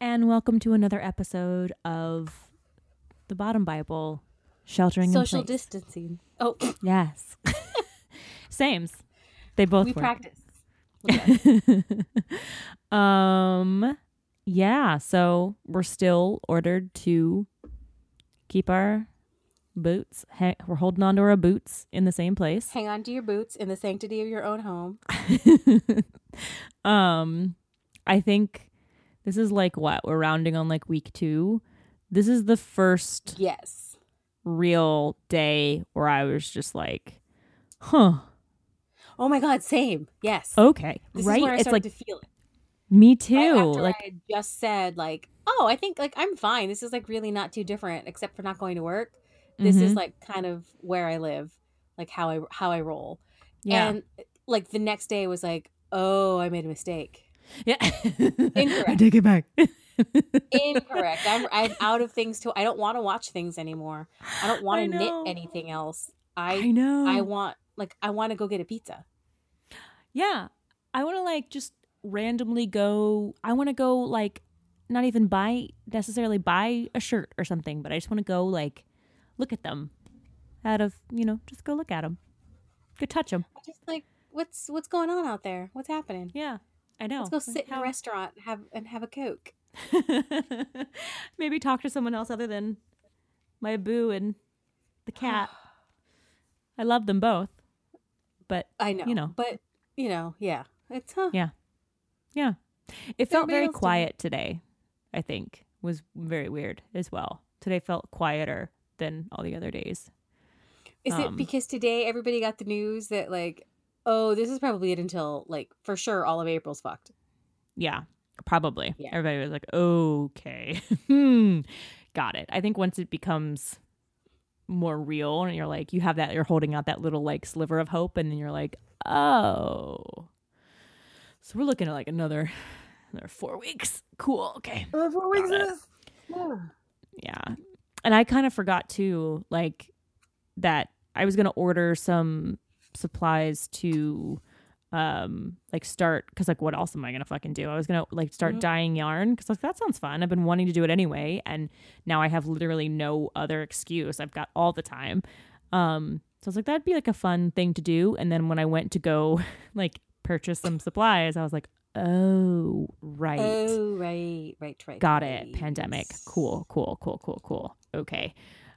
And welcome to another episode of The Bottom Bible Sheltering Social distancing. Oh, Yes. Sames. They both we work. practice. um yeah so we're still ordered to keep our boots ha- we're holding on to our boots in the same place Hang on to your boots in the sanctity of your own home. um i think this is like what we're rounding on like week two this is the first Yes. real day where i was just like huh Oh my God, same. Yes. okay this right is it's like to feel it. me Right too after like I had just said, like, oh, I think like I'm fine. This is like really not too different, except for not going to work. This is Mhm. like kind of where I live, like how I how I roll. yeah And like the next day was like, oh, I made a mistake. Yeah Incorrect. i take it back Incorrect. I'm I'm out of things to. I don't want to watch things anymore. I don't want to knit anything else. I I know. I want like I want to go get a pizza. yeah. I want to like just randomly go. I want to go like not even buy necessarily buy a shirt or something, but I just want to go like look at them out of, you know, just go look at them. Go touch them. Just like what's what's going on out there? What's happening? Yeah. I know. Let's go sit in a restaurant and have and have a coke. Maybe talk to someone else other than my boo and the cat. I love them both. But I know, You know. but you know, yeah, it's huh. Yeah. Yeah. It felt very did. quiet today, I think. Was very weird as well. Today felt quieter than all the other days. Is Um, it because today everybody got the news that like, oh, this is probably it until like for sure all of April's fucked. Yeah, probably. Yeah. Everybody was like, okay. Hmm. Got it. I think once it becomes more real and you're like, you have that, you're holding out that little like sliver of hope, and then you're like, oh. So we're looking at like another, another four weeks. Cool. Okay. four weeks is- Yeah. And I kind of forgot too, like that I was gonna order some supplies to um like start because like what else am I gonna fucking do? I was gonna like start Mhm. dyeing yarn because like that sounds fun. I've been wanting to do it anyway, and now I have literally no other excuse. I've got all the time. Um so I was like, that'd be like a fun thing to do. And then when I went to go like purchase some supplies, I was like, oh right. Oh right, right, right. Got right. it. Pandemic. Cool, cool, cool, cool, cool. Okay.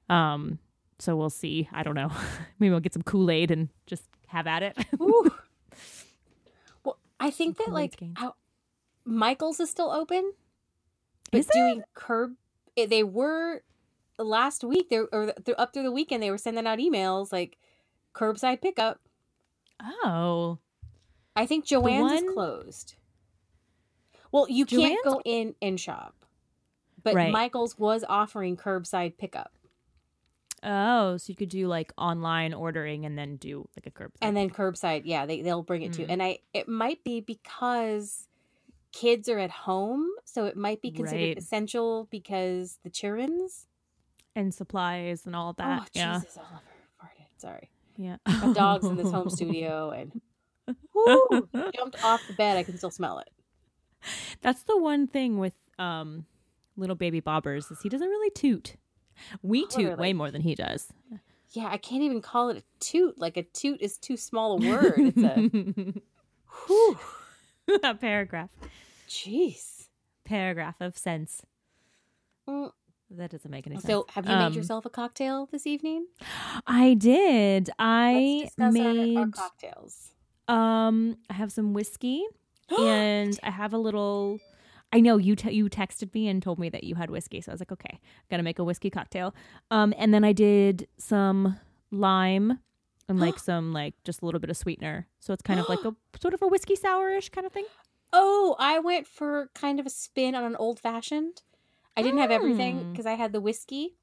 Um, so we'll see. I don't know. Maybe we'll get some Kool-Aid and just have at it. Ooh. Well, I think that Kool-Aid like how, Michael's is still open, but Is it? doing curb. eh, They were last week. They or th- up through the weekend. They were sending out emails like curbside pickup. oh. I think Joanne's is closed. Well, you can't go in and shop, but Right. Michael's was offering curbside pickup Oh, so you could do like online ordering and then do like a curb. and then curbside. Yeah, they they'll bring it to. you. Mm. And I it might be because kids are at home, so it might be considered Right. essential because the children's. and supplies and all that. oh yeah. Jesus, Oliver farted. Sorry, Yeah. my dog's in this home studio and whoo, jumped off the bed. I can still smell it. That's the one thing with um little baby bobbers is he doesn't really toot. We toot Literally. way more than he does. Yeah, I can't even call it a toot. Like a toot is too small a word. It's a whew. a paragraph. Jeez. Paragraph of sense. Mm. That doesn't make any sense. So, have you Um, made yourself a cocktail this evening? I did. I discuss our- made our, cocktails. um I have some whiskey and I have a little I know you te- you texted me and told me that you had whiskey, so I was like, okay, gotta make a whiskey cocktail. Um, and then I did some lime and like some like just a little bit of sweetener, so it's kind of like a sort of a whiskey sourish kind of thing. Oh, I went for kind of a spin on an old fashioned. I didn't have everything because I had the whiskey,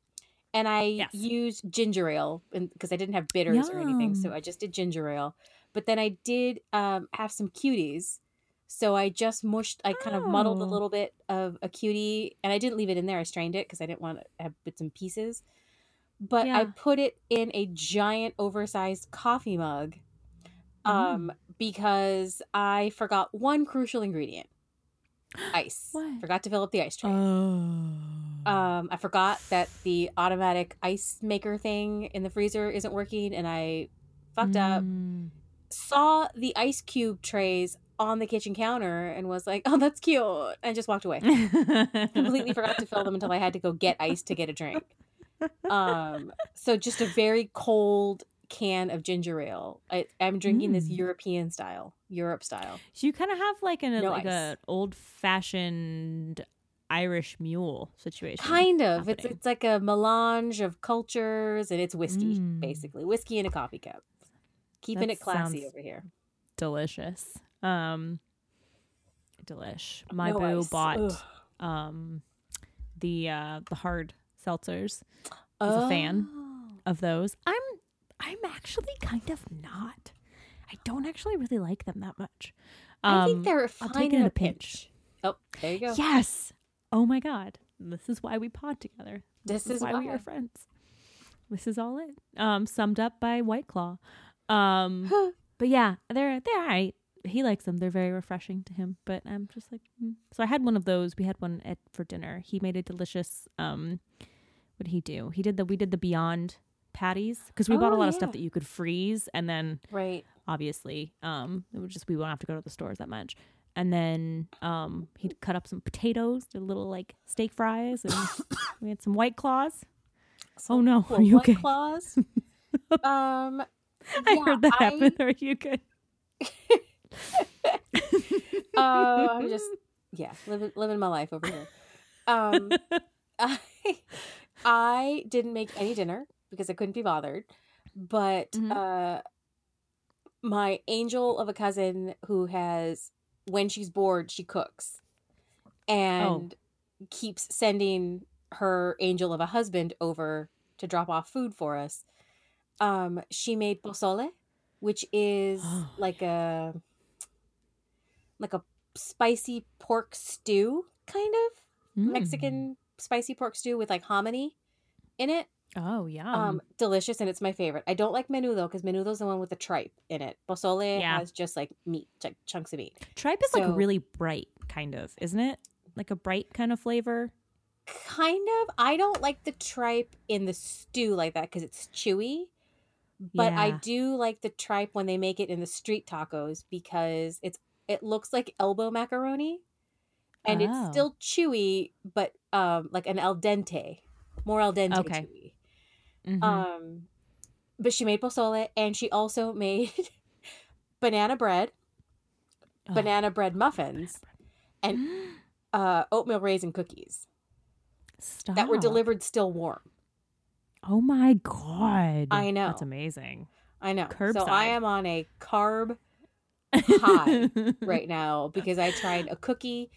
and I Yes. used ginger ale because I didn't have bitters or anything, so I just did ginger ale. But then I did um, have some cuties, so I just mushed. I kind of muddled a Oh. little bit of a cutie, and I didn't leave it in there. I strained it because I didn't want to have bits and pieces. But I put it in a giant, oversized coffee mug, um, because I forgot one crucial ingredient: ice. What? Forgot to fill up the ice tray. Oh. Um, I forgot that the automatic ice maker thing in the freezer isn't working, and I fucked up. Mm. Saw the ice cube trays on the kitchen counter and was like, "Oh, that's cute," and just walked away. Completely forgot to fill them until I had to go get ice to get a drink. Um, so just a very cold can of ginger ale. I, I'm drinking this Mm. European style, Europe style. So you kind of have like an No like ice. a old fashioned Irish mule situation. Kind of. It's happening. it's like a melange of cultures, and it's whiskey Mm. basically, whiskey in a coffee cup. Keeping That it classy over here. delicious. Um, delish. My No boo ice. bought Ugh. um the uh the hard seltzers was a fan. Oh. of those. I'm I'm actually kind of not. I don't actually really like them that much. I Um, think they're I'll fine take it in a a pinch. pinch. Oh, there you go. Yes. Oh my god. This is why we pod together. This This is is why, we are friends. This is all it. Um, summed up by White Claw. Um, but yeah, they're they're alright. He likes them. They're very refreshing to him. But I'm just like, mm. so I had one of those. We had one at for dinner. He made a delicious. Um, what did he do? He did the we did the Beyond patties because we bought a Oh, lot of stuff that you could freeze, and then right. obviously, um, it was just we won't have to go to the stores that much. And then um, he'd cut up some potatoes, did little like steak fries, and we had some white claws. Oh no, Cool. are you White okay? Claws. um, I heard that I- happen. Are you good? uh, I'm just yeah, living living my life over here. Um, I I didn't make any dinner because I couldn't be bothered, but Mhm. uh, my angel of a cousin who has when she's bored she cooks, and keeps sending her angel of a husband over to drop off food for us. Um, she made pozole, which is Oh, like a like a spicy pork stew, kind of Mm. Mexican spicy pork stew with like hominy in it. Oh yeah. Um, delicious, and it's my favorite. I don't like menudo because menudo's the one with the tripe in it. Pozole Yeah. has just like meat, like chunks of meat. Tripe is like really bright, kind of, isn't it? Like a bright kind of flavor. Kind of. I don't like the tripe in the stew like that because it's chewy. But I do like the tripe when they make it in the street tacos because it's it looks like elbow macaroni, and Oh. it's still chewy, but um like an al dente, more al dente Okay. chewy. Mhm. Um, but she made pozole, and she also made banana bread, Oh, banana bread muffins, and uh, oatmeal raisin cookies Stop. that were delivered still warm. Oh my god. I know. That's amazing. I know. So I am on a carb high right now because I tried a cookie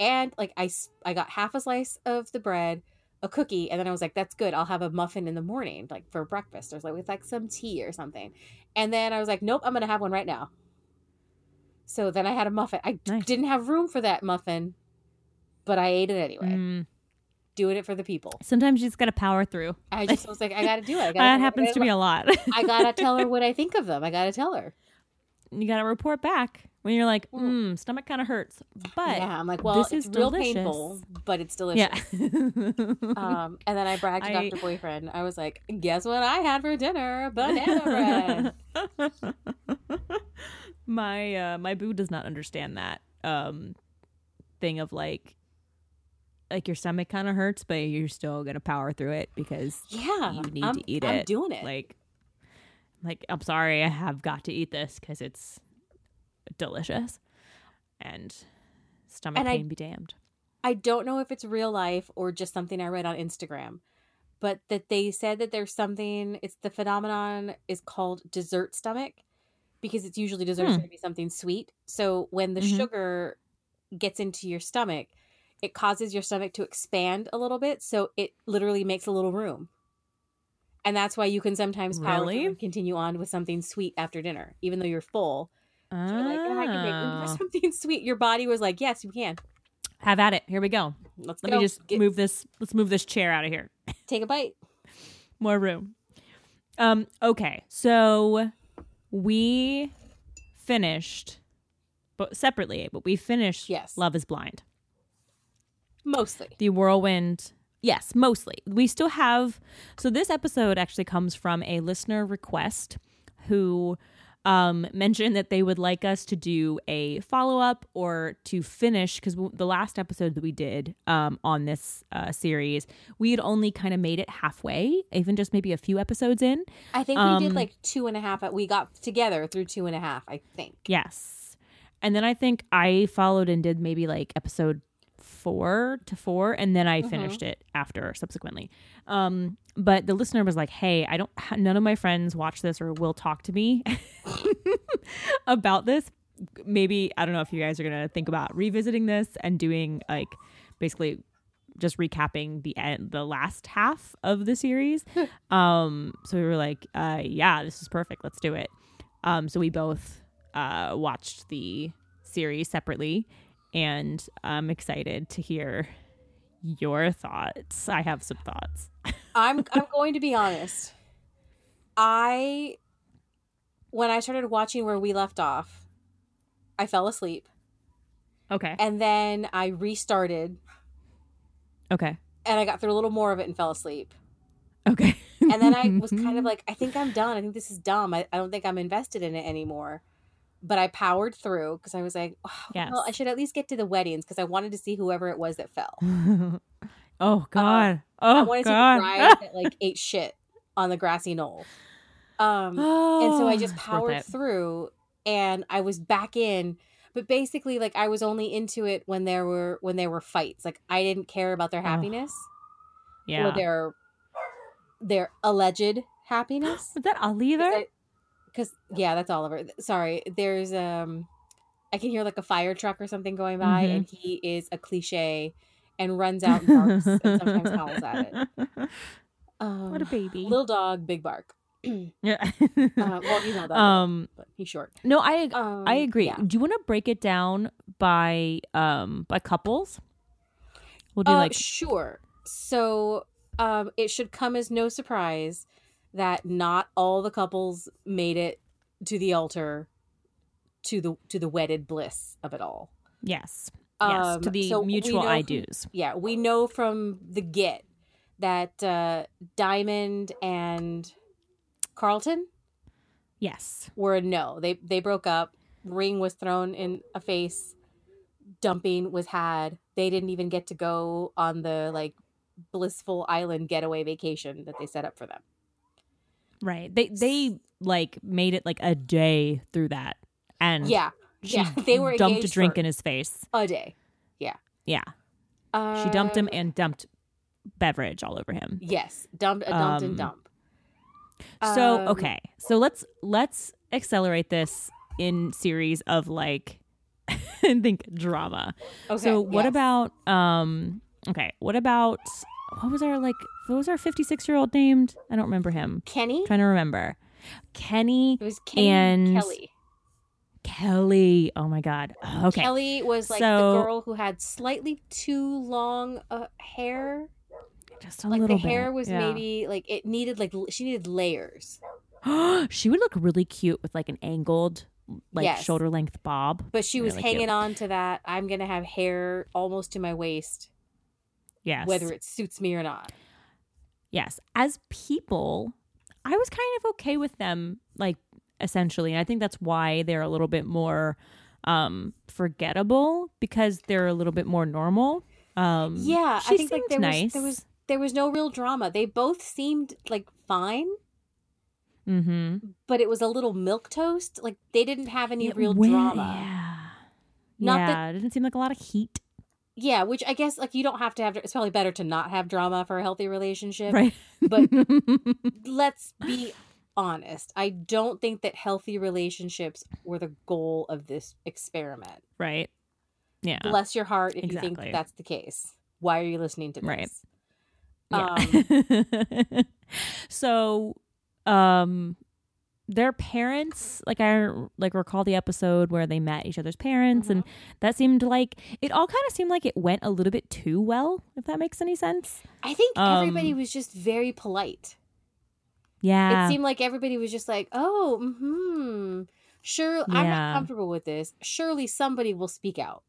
and like I I got half a slice of the bread, a cookie, and then I was like, that's good. I'll have a muffin in the morning, like for breakfast, or like with like some tea or something. And then I was like, nope, I'm gonna have one right now. So then I had a muffin. I Nice. didn't have room for that muffin, but I ate it anyway. Mm. Doing it for the people. Sometimes you just gotta power through. I just was like, I gotta do it. I gotta, That happens to me a lot. I gotta tell her what I think of them. I gotta tell her. You gotta report back when you're like, Mm. stomach kind of hurts, but yeah, I'm like, well, this it's is real delicious. painful, but it's delicious. yeah. Um, and then I bragged to I- Dr. Boyfriend. I was like, guess what I had for dinner? Banana bread. my uh my boo does not understand that um thing of like like your stomach kind of hurts but you're still gonna power through it because Yeah. you need I'm, to eat I'm it doing it. like like i'm sorry i have got to eat this because it's delicious and stomach And I- pain be damned I don't know if it's real life or just something I read on Instagram, but that they said that there's something, it's the phenomenon is called dessert stomach because it's usually dessert's Hmm. to be something sweet. So when the Mhm. sugar gets into your stomach, it causes your stomach to expand a little bit, so it literally makes a little room. And that's why you can sometimes power Really? and continue on with something sweet after dinner, even though you're full. You're like, "Yeah, I can make Oh. something sweet. Your body was like, yes, you can. Have at it. Here we go. Let's Let go. me just Get- move this. Let's move this chair out of here. take a bite. More room. Um. Okay. So we finished, but separately. But we finished. Yes. Love is Blind. Mostly. The whirlwind. Yes, mostly. We still have. So this episode actually comes from a listener request who um, mentioned that they would like us to do a follow up or to finish because the last episode that we did um, on this uh, series, we had only kind of made it halfway, even just maybe a few episodes in. I think we Um, did like two and a half. We got together through two and a half, I think. Yes. And then I think I followed and did maybe like episode four to four, and then I finished it after subsequently. Um, but the listener was like, "Hey, I don't. None of my friends watch this or will talk to me about this. Maybe I don't know if you guys are gonna think about revisiting this and doing like basically." just recapping the end the last half of the series um so we were like uh yeah this is perfect let's do it um so we both uh watched the series separately and i'm excited to hear your thoughts i have some thoughts I'm I'm going to be honest. I when I started watching where we left off, I fell asleep okay and then I restarted okay and I got through a little more of it and fell asleep. okay And then I was kind of like, I think I'm done. I think this is dumb. I, I don't think I'm invested in it anymore. But I powered through because I was like, oh, Yes. well, I should at least get to the weddings because I wanted to see whoever it was that fell. oh god. I oh wanted to see god. the bride that like ate shit on the grassy knoll. Um, and so I just powered through and I was back in but basically like I was only into it when there were when there were fights. Like I didn't care about their happiness yeah. or their their alleged happiness was that ali there because yeah that's Oliver sorry there's um I can hear like a fire truck or something going by Mhm. and he is a cliche and runs out and barks and sometimes howls at it um, what a baby little dog big bark yeah uh, well he's not that um he's short no i um, I agree. yeah. Do you want to break it down by um by couples? We'll do Uh, like sure. So, um, it should come as no surprise that not all the couples made it to the altar, to the to the wedded bliss of it all. yes, yes Um, to the so mutual I do's. Yeah, we know from the get that uh, Diamond and Carlton Yes, were a no. They they broke up. Ring was thrown in a face. Dumping was had. They didn't even get to go on the like blissful island getaway vacation that they set up for them. Right. They they like made it like a day through that, and Yeah, yeah. They were dumped a drink in his face. a day. Yeah, Yeah. Um, she dumped him Um, and dumped beverage all over him. Yes, dumped a dumped Um, and dump. So Um, okay, so let's let's accelerate this in series of like I think drama. Okay, So what yes. about um okay, what about what was our like what was our 56 year old named? I don't remember him. Kenny? trying to remember. Kenny It was Kenny and Kelly. Kelly. Oh my god. Okay. Kelly was like So- the girl who had slightly too long uh, hair. Just a little bit. Like the little hair was yeah. maybe like it needed like she needed layers. she would look really cute with like an angled like Yes. shoulder length bob. But she was Really hanging cute. on to that. I'm gonna have hair almost to my waist, Yes. whether it suits me or not. Yes. As people, I was kind of okay with them, like essentially. And I think that's why they're a little bit more um forgettable because they're a little bit more normal. Um Yeah, she I think like there nice. was there was there was no real drama. They both seemed like fine, mm-hmm. but it was a little milk toast. Like they didn't have any It real went- drama. Yeah. Not yeah, that- it didn't seem like a lot of heat. Yeah, which I guess like you don't have to have. It's probably better to not have drama for a healthy relationship. Right. But let's be honest. I don't think that healthy relationships were the goal of this experiment. right. Yeah. bless your heart if you Exactly. think that's the case. Why are you listening to this? Right. Um, Yeah. so, um, their parents, like I like recall the episode where they met each other's parents, and Mm-hmm. that seemed like it all kind of seemed like it went a little bit too well. If that makes any sense. I think everybody Um, was just very polite. Yeah. It seemed like everybody was just like, "Oh, hmm, sure, I'm not comfortable with this. Surely somebody will speak out.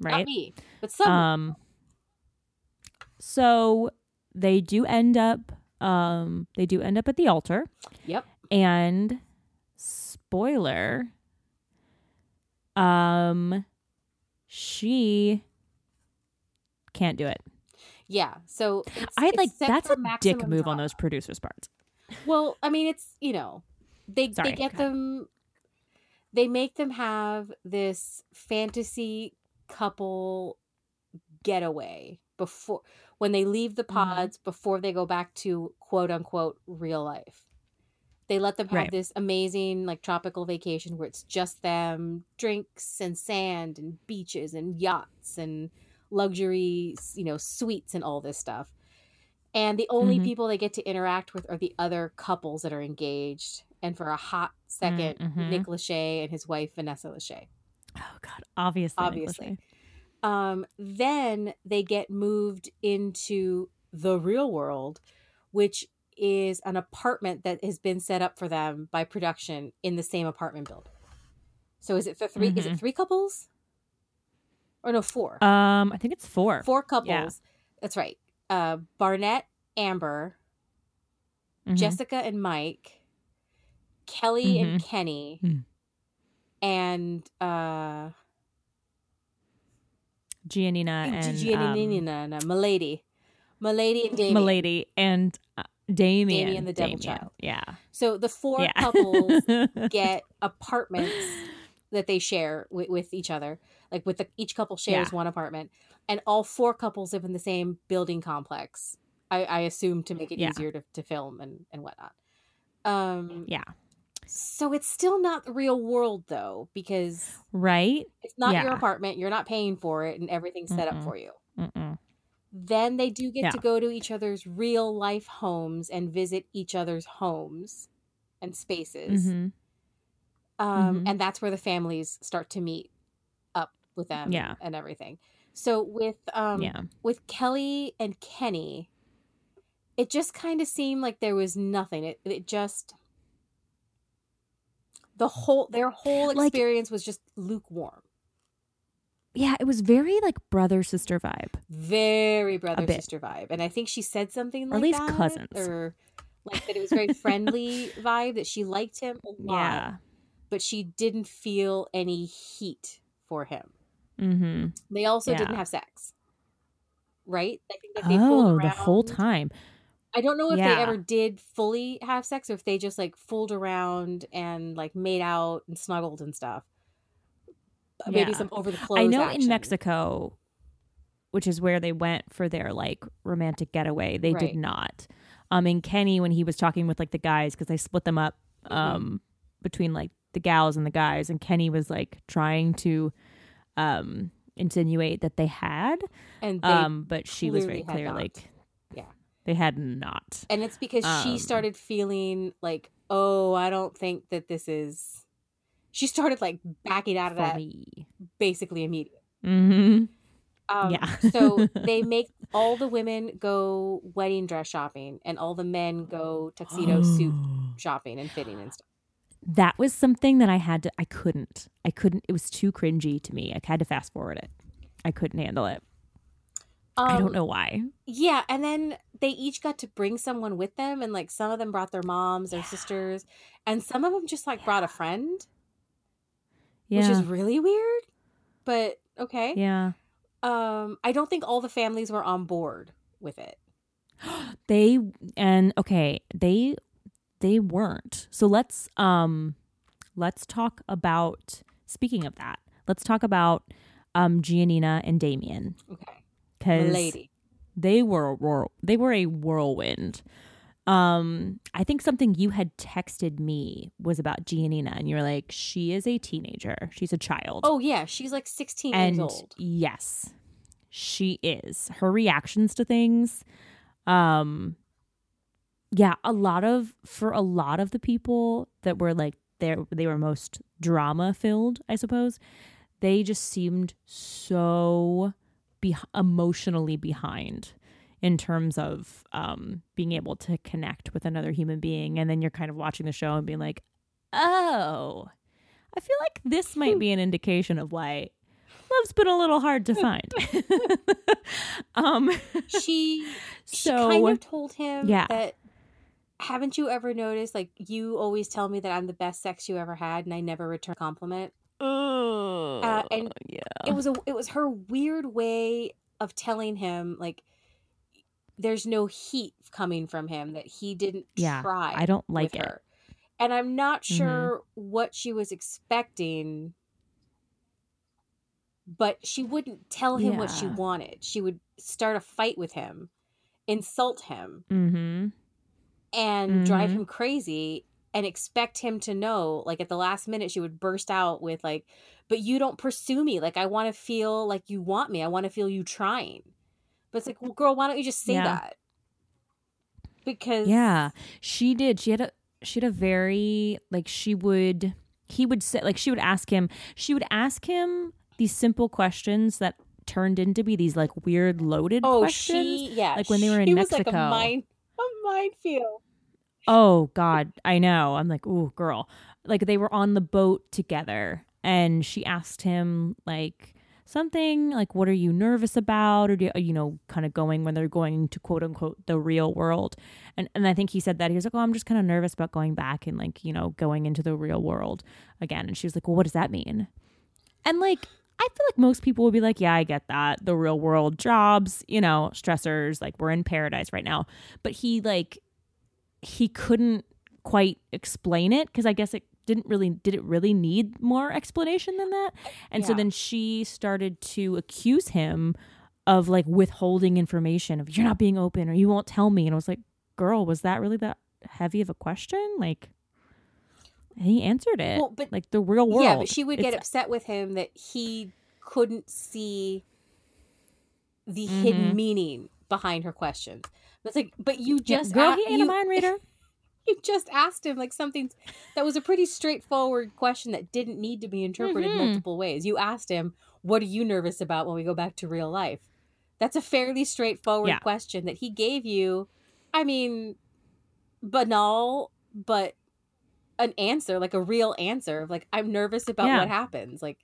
right Not me, but someone." Um. So they do end up. Um. They do end up at the altar. yep. And spoiler, um, she can't do it. Yeah. So I like that's a dick move on those producers' parts. Well, I mean, it's you know, they Sorry, they get them, they make them have this fantasy couple getaway before when they leave the Mhm. pods before they go back to quote unquote real life. They let them have Right. this amazing like tropical vacation where it's just them, drinks and sand and beaches and yachts and luxury, you know, suites and all this stuff. And the only Mhm. people they get to interact with are the other couples that are engaged. And for a hot 2nd mhm. Nick Lachey and his wife Vanessa Lachey. Oh God, obviously, Obviously. Um, then they get moved into the real world, which is an apartment that has been set up for them by production in the same apartment building. So is it for 3 Is it Mhm. three couples? Or no, four. Um, I think it's four. four couples. That's right. Uh, Barnett, Amber, Mhm. Jessica and Mike, Kelly and Kenny, Mm. and uh, Giannina and Giannina, um, Milady, Milady and um, Milady and uh, Damien. Damien the Devil Damien. Child. Yeah. So the four yeah. couples get apartments that they share with, with each other. Like with the, each couple shares Yeah. one apartment, and all four couples live in the same building complex. I, I assume to make it Yeah. easier to, to film and and whatnot. Um, yeah. So it's still not the real world though, because Right. it's not your apartment. You're not paying for it, and everything's set up Mm-mm. for you. Mm-mm. Then they do get Yeah. to go to each other's real life homes and visit each other's homes and spaces. Mhm. Um, Mhm. And that's where the families start to meet up with them Yeah. and everything. So with um, yeah. with Kelly and Kenny, it just kind of seemed like there was nothing. It it just the whole their whole Like- experience was just lukewarm. Yeah. It was very like brother sister vibe. Very brother sister vibe. And I think she said something Or like at least that, cousins. or like that it was very friendly vibe that she liked him a lot, Yeah. but she didn't feel any heat for him. Mm-hmm. They also Yeah. didn't have sex. Right? I think that they Oh, the whole time. I don't know if Yeah. they ever did fully have sex or if they just like fooled around and like made out and snuggled and stuff. Maybe some over the clothes. I know action. in Mexico, which is where they went for their like romantic getaway, they Right. did not. Um, and Kenny, when he was talking with like the guys, because they split them up Mm-hmm. um between like the gals and the guys, and Kenny was like trying to um insinuate that they had, and they, um, but she was very clear not. like Yeah. they had not. and it's because she um, started feeling like, oh, I don't think that this is. She started like backing out of that basically immediately. Mm-hmm. Um, Yeah. so they make all the women go wedding dress shopping, and all the men go tuxedo suit shopping and fitting and stuff. That was something that I had to. I couldn't. I couldn't. It was too cringy to me. I had to fast forward it. I couldn't handle it. I Um, don't know why. Yeah, and then they each got to bring someone with them, and like some of them brought their moms, their sisters, and some of them just like brought a friend, Yeah. which is really weird. But okay. yeah. Um, I don't think all the families were on board with it. They and okay, they they weren't. So let's um let's talk about speaking of that. Let's talk about um Giannina and Damian Okay, cuz lady. they were a whirl, they were a whirlwind. Um, I think something you had texted me was about Giannina, and you're like, she is a teenager. She's a child. Oh yeah, she's like 16 and years old. yes, she is. Her reactions to things, um, yeah, a lot of for a lot of the people that were like they they were most drama filled, I suppose. They just seemed so be- emotionally behind in terms of um, being able to connect with another human being. And then you're kind of watching the show and being like, oh, I feel like this might be an indication of why love's been a little hard to find. um, She she So- kind of told him Yeah. that haven't you ever noticed like you always tell me that I'm the best sex you ever had and I never return a compliment. uh, and yeah. It was a it was her weird way of telling him like there's no heat coming from him that he didn't Yeah, try. I don't like it. her. And I'm not Mhm. sure what she was expecting, but she wouldn't tell him what she wanted. She would start a fight with him, insult him, Mm-hmm. and drive Mhm. him crazy and expect him to know like at the last minute she would burst out with like but you don't pursue me like i want to feel like you want me i want to feel you trying but it's like well mm-hmm. girl why don't you just say Yeah. that because Yeah, she did. She had a she had a very like she would he would say like she would ask him she would ask him these simple questions that turned into be these like weird loaded oh questions. she yeah like when they were in was like a Mexico. mine a minefield Oh God, I know. I'm like, ooh, girl. Like they were on the boat together, and she asked him like something like, "What are you nervous about?" Or do you, you know, kind of going when they're going to quote unquote the real world. And and I think he said that he was like, "Oh, I'm just kind of nervous about going back and like you know going into the real world again." And she was like, "Well, what does that mean?" And like. I feel like most people would be like, yeah, I get that. The real world jobs, you know, stressors, like we're in paradise right now. But he like he couldn't quite explain it because I guess it didn't really did it really need more explanation than that. And so then she started to accuse him of like withholding information of you're not being open or you won't tell me. And I was like, girl, was that really that heavy of a question? Like and he answered it. Well, but- like the real world. yeah but she would get It's- upset with him that he couldn't see the Mhm. hidden meaning behind her questions but it's like but you Yeah, just girl, a- he ain't you- a mind reader. you just asked him like something that was a pretty straightforward question that didn't need to be interpreted Mhm. multiple ways. You asked him, "What are you nervous about when we go back to real life?" That's a fairly straightforward Yeah. question that he gave you. I mean, banal, but an answer, like a real answer of like, "I'm nervous about Yeah. what happens." Like,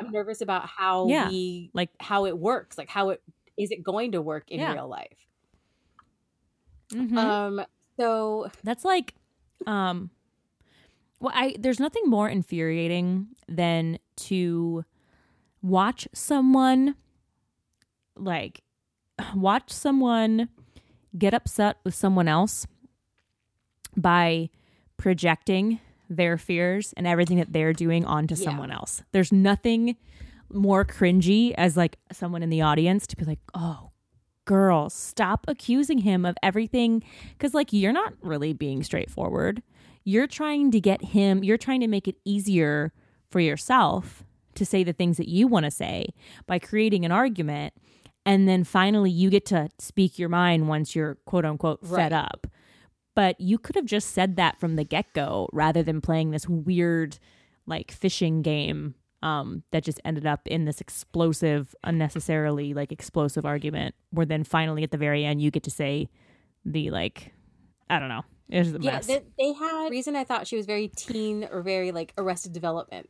I'm nervous about how Yeah. we Like how it works. Like, how it is it going to work in real life? mhm. Um. So That's like um well I there's nothing more infuriating than to watch someone like watch someone get upset with someone else by projecting their fears and everything that they're doing onto Yeah. someone else. There's nothing more cringy as like someone in the audience to be like, "Oh, girl, stop accusing him of everything cuz like you're not really being straightforward. You're trying to get him, you're trying to make it easier for yourself to say the things that you want to say by creating an argument and then finally you get to speak your mind once you're quote unquote Right. fed up. But you could have just said that from the get-go rather than playing this weird like fishing game um, that just ended up in this explosive, unnecessarily like explosive argument. Where then finally at the very end, you get to say the like, I don't know, it was a yeah, mess. they, they had reason I thought she was very teen or very like Arrested Development.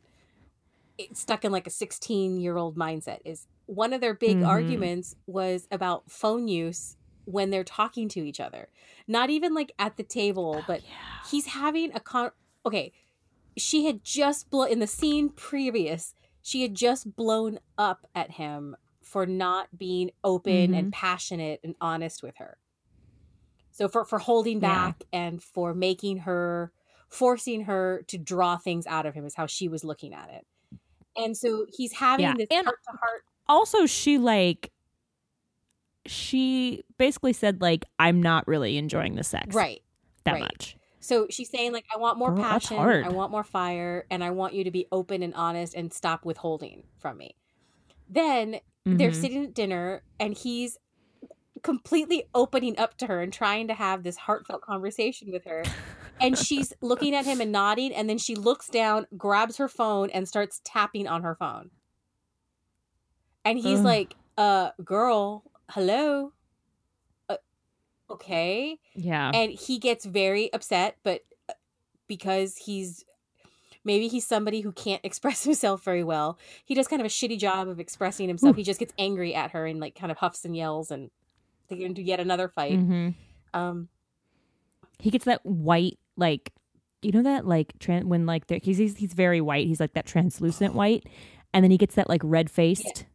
It, stuck in like a 16 year old mindset is one of their big Mhm. arguments was about phone use when they're talking to each other. Not even like at the table, Oh, but he's having a con. Okay, she had just blown in the scene previous. She had just blown up at him for not being open Mhm. and passionate and honest with her. So for for holding Yeah. back and for making her forcing her to draw things out of him is how she was looking at it. And so he's having Yeah, this and- heart to heart. also, she like, she basically said like, I'm not really enjoying the sex. Right. that Right. much. So she's saying like I want more Girl, passion. I want more fire, and I want you to be open and honest and stop withholding from me. Then they're Mhm. sitting at dinner and he's completely opening up to her and trying to have this heartfelt conversation with her. And she's looking at him and nodding, and then she looks down, grabs her phone, and starts tapping on her phone. And he's Ugh. like, uh, girl, hello. Okay Yeah. and he gets very upset but uh, because he's maybe he's somebody who can't express himself very well he does kind of a shitty job of expressing himself Ooh. he just gets angry at her and like kind of huffs and yells and they get into yet another fight hmm um He gets that white, like, you know that like tran- when like he's, he's he's very white. He's like that translucent white, and then he gets that like red faced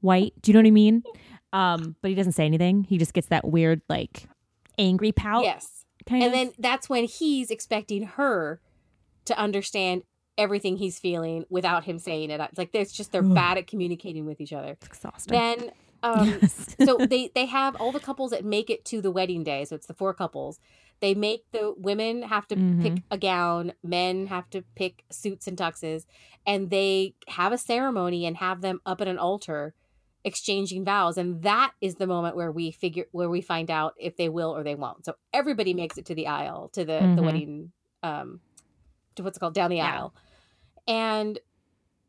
white. Do you know what I mean? Um, but he doesn't say anything. He just gets that weird like angry pout. yes kind and of. then that's when he's expecting her to understand everything he's feeling without him saying it It's like it's just they're Ugh. bad at communicating with each other it's exhausting. then um yes. so they they have all the couples that make it to the wedding day so it's the four couples they make the women have to pick Mhm. a gown men have to pick suits and tuxes and they have a ceremony and have them up at an altar exchanging vows and that is the moment where we figure where we find out if they will or they won't so everybody makes it to the aisle to the the Mhm. wedding um to what's it called down the Yeah. aisle and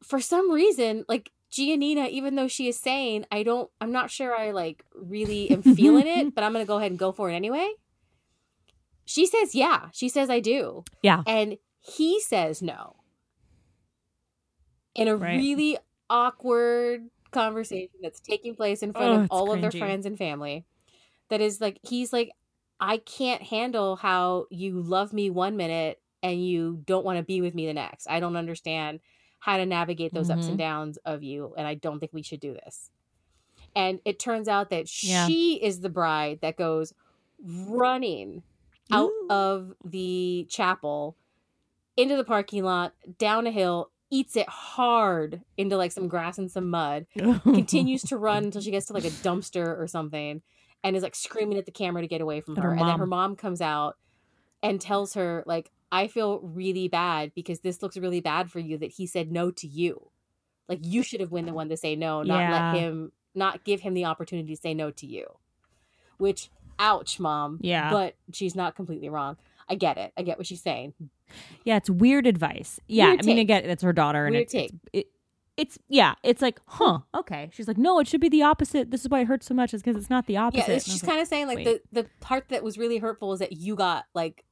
for some reason like Giannina, even though she is saying, I don't, I'm not sure I like really am feeling it, but I'm going to go ahead and go for it anyway. She says, yeah. She says, I do. Yeah. And he says no. In a Right. really awkward conversation that's taking place in front Oh, of all of their friends and family. That is like, he's like, I can't handle how you love me one minute and you don't want to be with me the next. I don't understand how to navigate those ups Mhm. and downs of you and I don't think we should do this. And it turns out that Yeah. she is the bride that goes running out Ooh. of the chapel into the parking lot, down a hill, eats it hard into like some grass and some mud, continues to run until she gets to like a dumpster or something and is like screaming at the camera to get away from her. her And then her mom. mom comes out and tells her, like, I feel really bad because this looks really bad for you that he said no to you. Like you should have been the one to say no, not Yeah. let him not give him the opportunity to say no to you. Which ouch, mom. Yeah. But she's not completely wrong. I get it. I get what she's saying. Yeah, it's weird advice. Yeah, Weird I mean, take. again, it's her daughter, and Weird it's, take. It's, it, it's yeah, it's like, huh, okay. She's like, no, it should be the opposite. This is why it hurts so much, is because it's not the opposite. Yeah, she's kind of saying like wait. the the part that was really hurtful is that you got like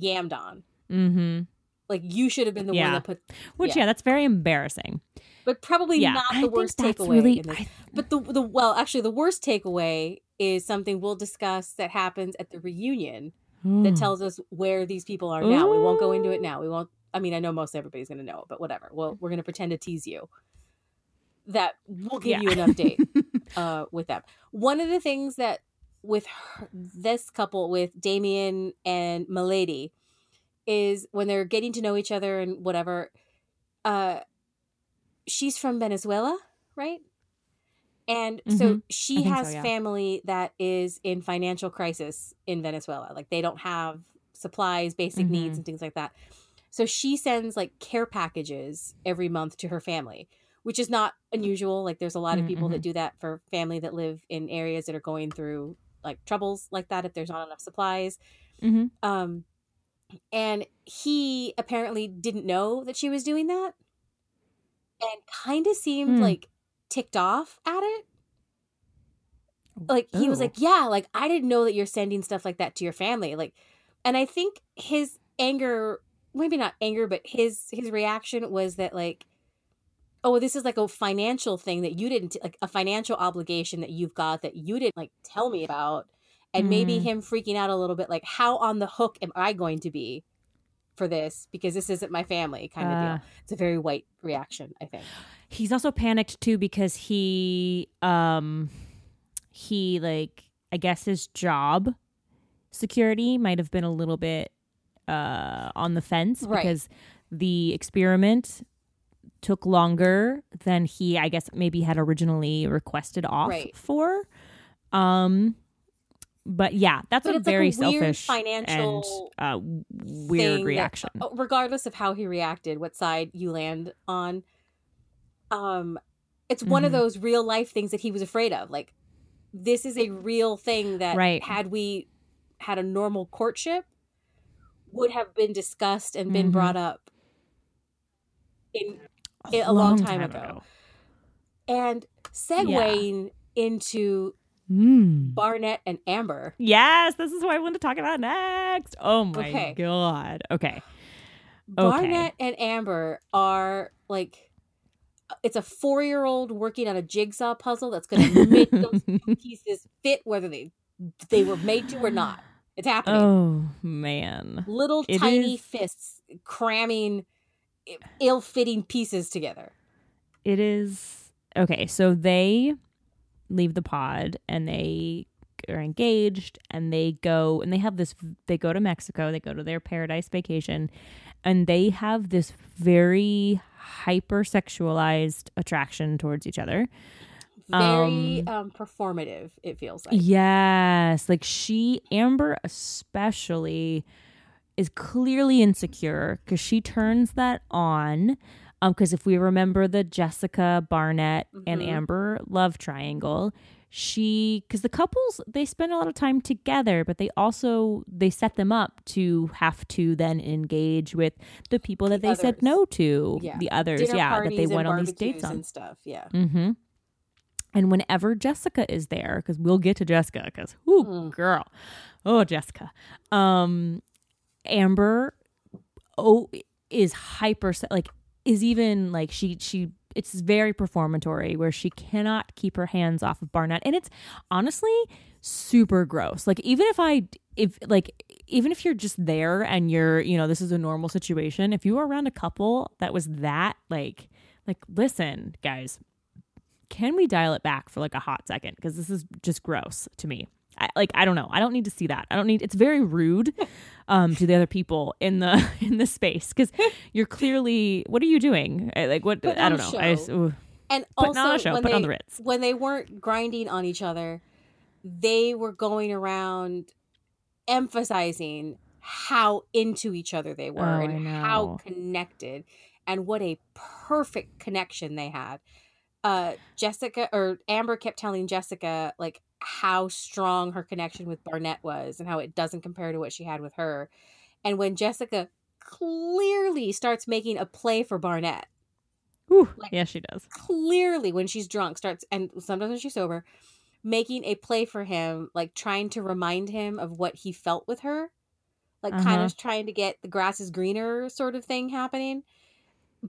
yammed on. like, mm-hmm. Like you should have been the one that put, Which Yeah. yeah. that's very embarrassing. but probably yeah, not the think worst takeaway. really. I, But the the well, actually, the worst takeaway is something we'll discuss that happens at the reunion that tells us where these people are now. We won't go into it now. We won't. I mean, I know most everybody's going to know, but whatever. Well, we're going to pretend to tease you. That we'll give Yeah. you an update uh, with them. One of the things that with her, this couple, with Damian and Milady, is when they're getting to know each other and whatever. Uh, she's from Venezuela, right? And so Mhm. she think so, has yeah. family that is in financial crisis in Venezuela. Like they don't have supplies, basic needs, Mhm. and things like that. So she sends like care packages every month to her family, which is not unusual. Like there's a lot of people that Mhm. do that for family that live in areas that are going through like troubles like that if there's not enough supplies. hmm Um, and he apparently didn't know that she was doing that, and kind of seemed Hmm. like ticked off at it. Like he was Oh. like, "Yeah, like I didn't know that you're sending stuff like that to your family." Like, and I think his anger, maybe not anger, but his his reaction was that like, "Oh, this is like a financial thing that you didn't like a financial obligation that you've got that you didn't like tell me about." And maybe Mm. him freaking out a little bit, like, how on the hook am I going to be for this? Because this isn't my family, kind of Uh. deal. It's a very white reaction, I think. He's also panicked too because he um he like I guess his job security might have been a little bit uh on the fence Right. because the experiment took longer than he I guess maybe had originally requested off Right. for. Um but yeah, that's But a it's like a very selfish financial and uh, weird thing that- reaction. uh, regardless of how he reacted, what side you land on. Um, it's one of Mhm. those real life things that he was afraid of. Like, this is a real thing that Right. had we had a normal courtship, would have been discussed and been Mhm. brought up in a long time ago. and segueing into Mm. Barnett and Amber. Yes, this is what I want to talk about next. Oh my Okay. god. Okay. Barnett and Amber are like it's a four year old working on a jigsaw puzzle that's going to make those two pieces fit whether they they were made to or not. It's happening. Oh man. Little it tiny is- fists cramming ill fitting pieces together. It is okay. So they leave the pod and they are engaged and they go and they have this they go to Mexico, they go to their paradise vacation and they have this very hypersexualized attraction towards each other. Very um, performative, it feels like. Yes, like she Amber especially is clearly insecure because she turns that on. Um, because if we remember the Jessica Barnett and Mhm. Amber love triangle, she because the couples they spend a lot of time together, but they also they set them up to have to then engage with the people that The they said no to, Yeah. the others, Dinner yeah, that they went on these dates on. and stuff. Yeah. Mm-hmm. And whenever Jessica is there, because we'll get to Jessica, because whoo, Mm. girl, oh Jessica, um, Amber, oh, is hyper like is even like she she it's very performatory where she cannot keep her hands off of Barnett, and it's honestly super gross. Like even if I if like even if you're just there and you're you know this is a normal situation, if you were around a couple that was that like like listen guys can we dial it back for like a hot second? Because this is just gross to me I, like i don't know i don't need to see that i don't need it's very rude um to the other people in the in the space because you're clearly what are you doing like what Putting i don't know i show. just, ooh. And Putting also on a show, when putting they, on the Ritz. when they weren't grinding on each other, they were going around emphasizing how into each other they were Oh, and how connected and what a perfect connection they had. Uh Jessica or Amber kept telling Jessica like how strong her connection with Barnett was and how it doesn't compare to what she had with her. And when Jessica clearly starts making a play for Barnett, Ooh, Like- yeah she does clearly when she's drunk starts and sometimes when she's sober making a play for him like trying to remind him of what he felt with her like kind Uh-huh. of trying to get the grass is greener sort of thing happening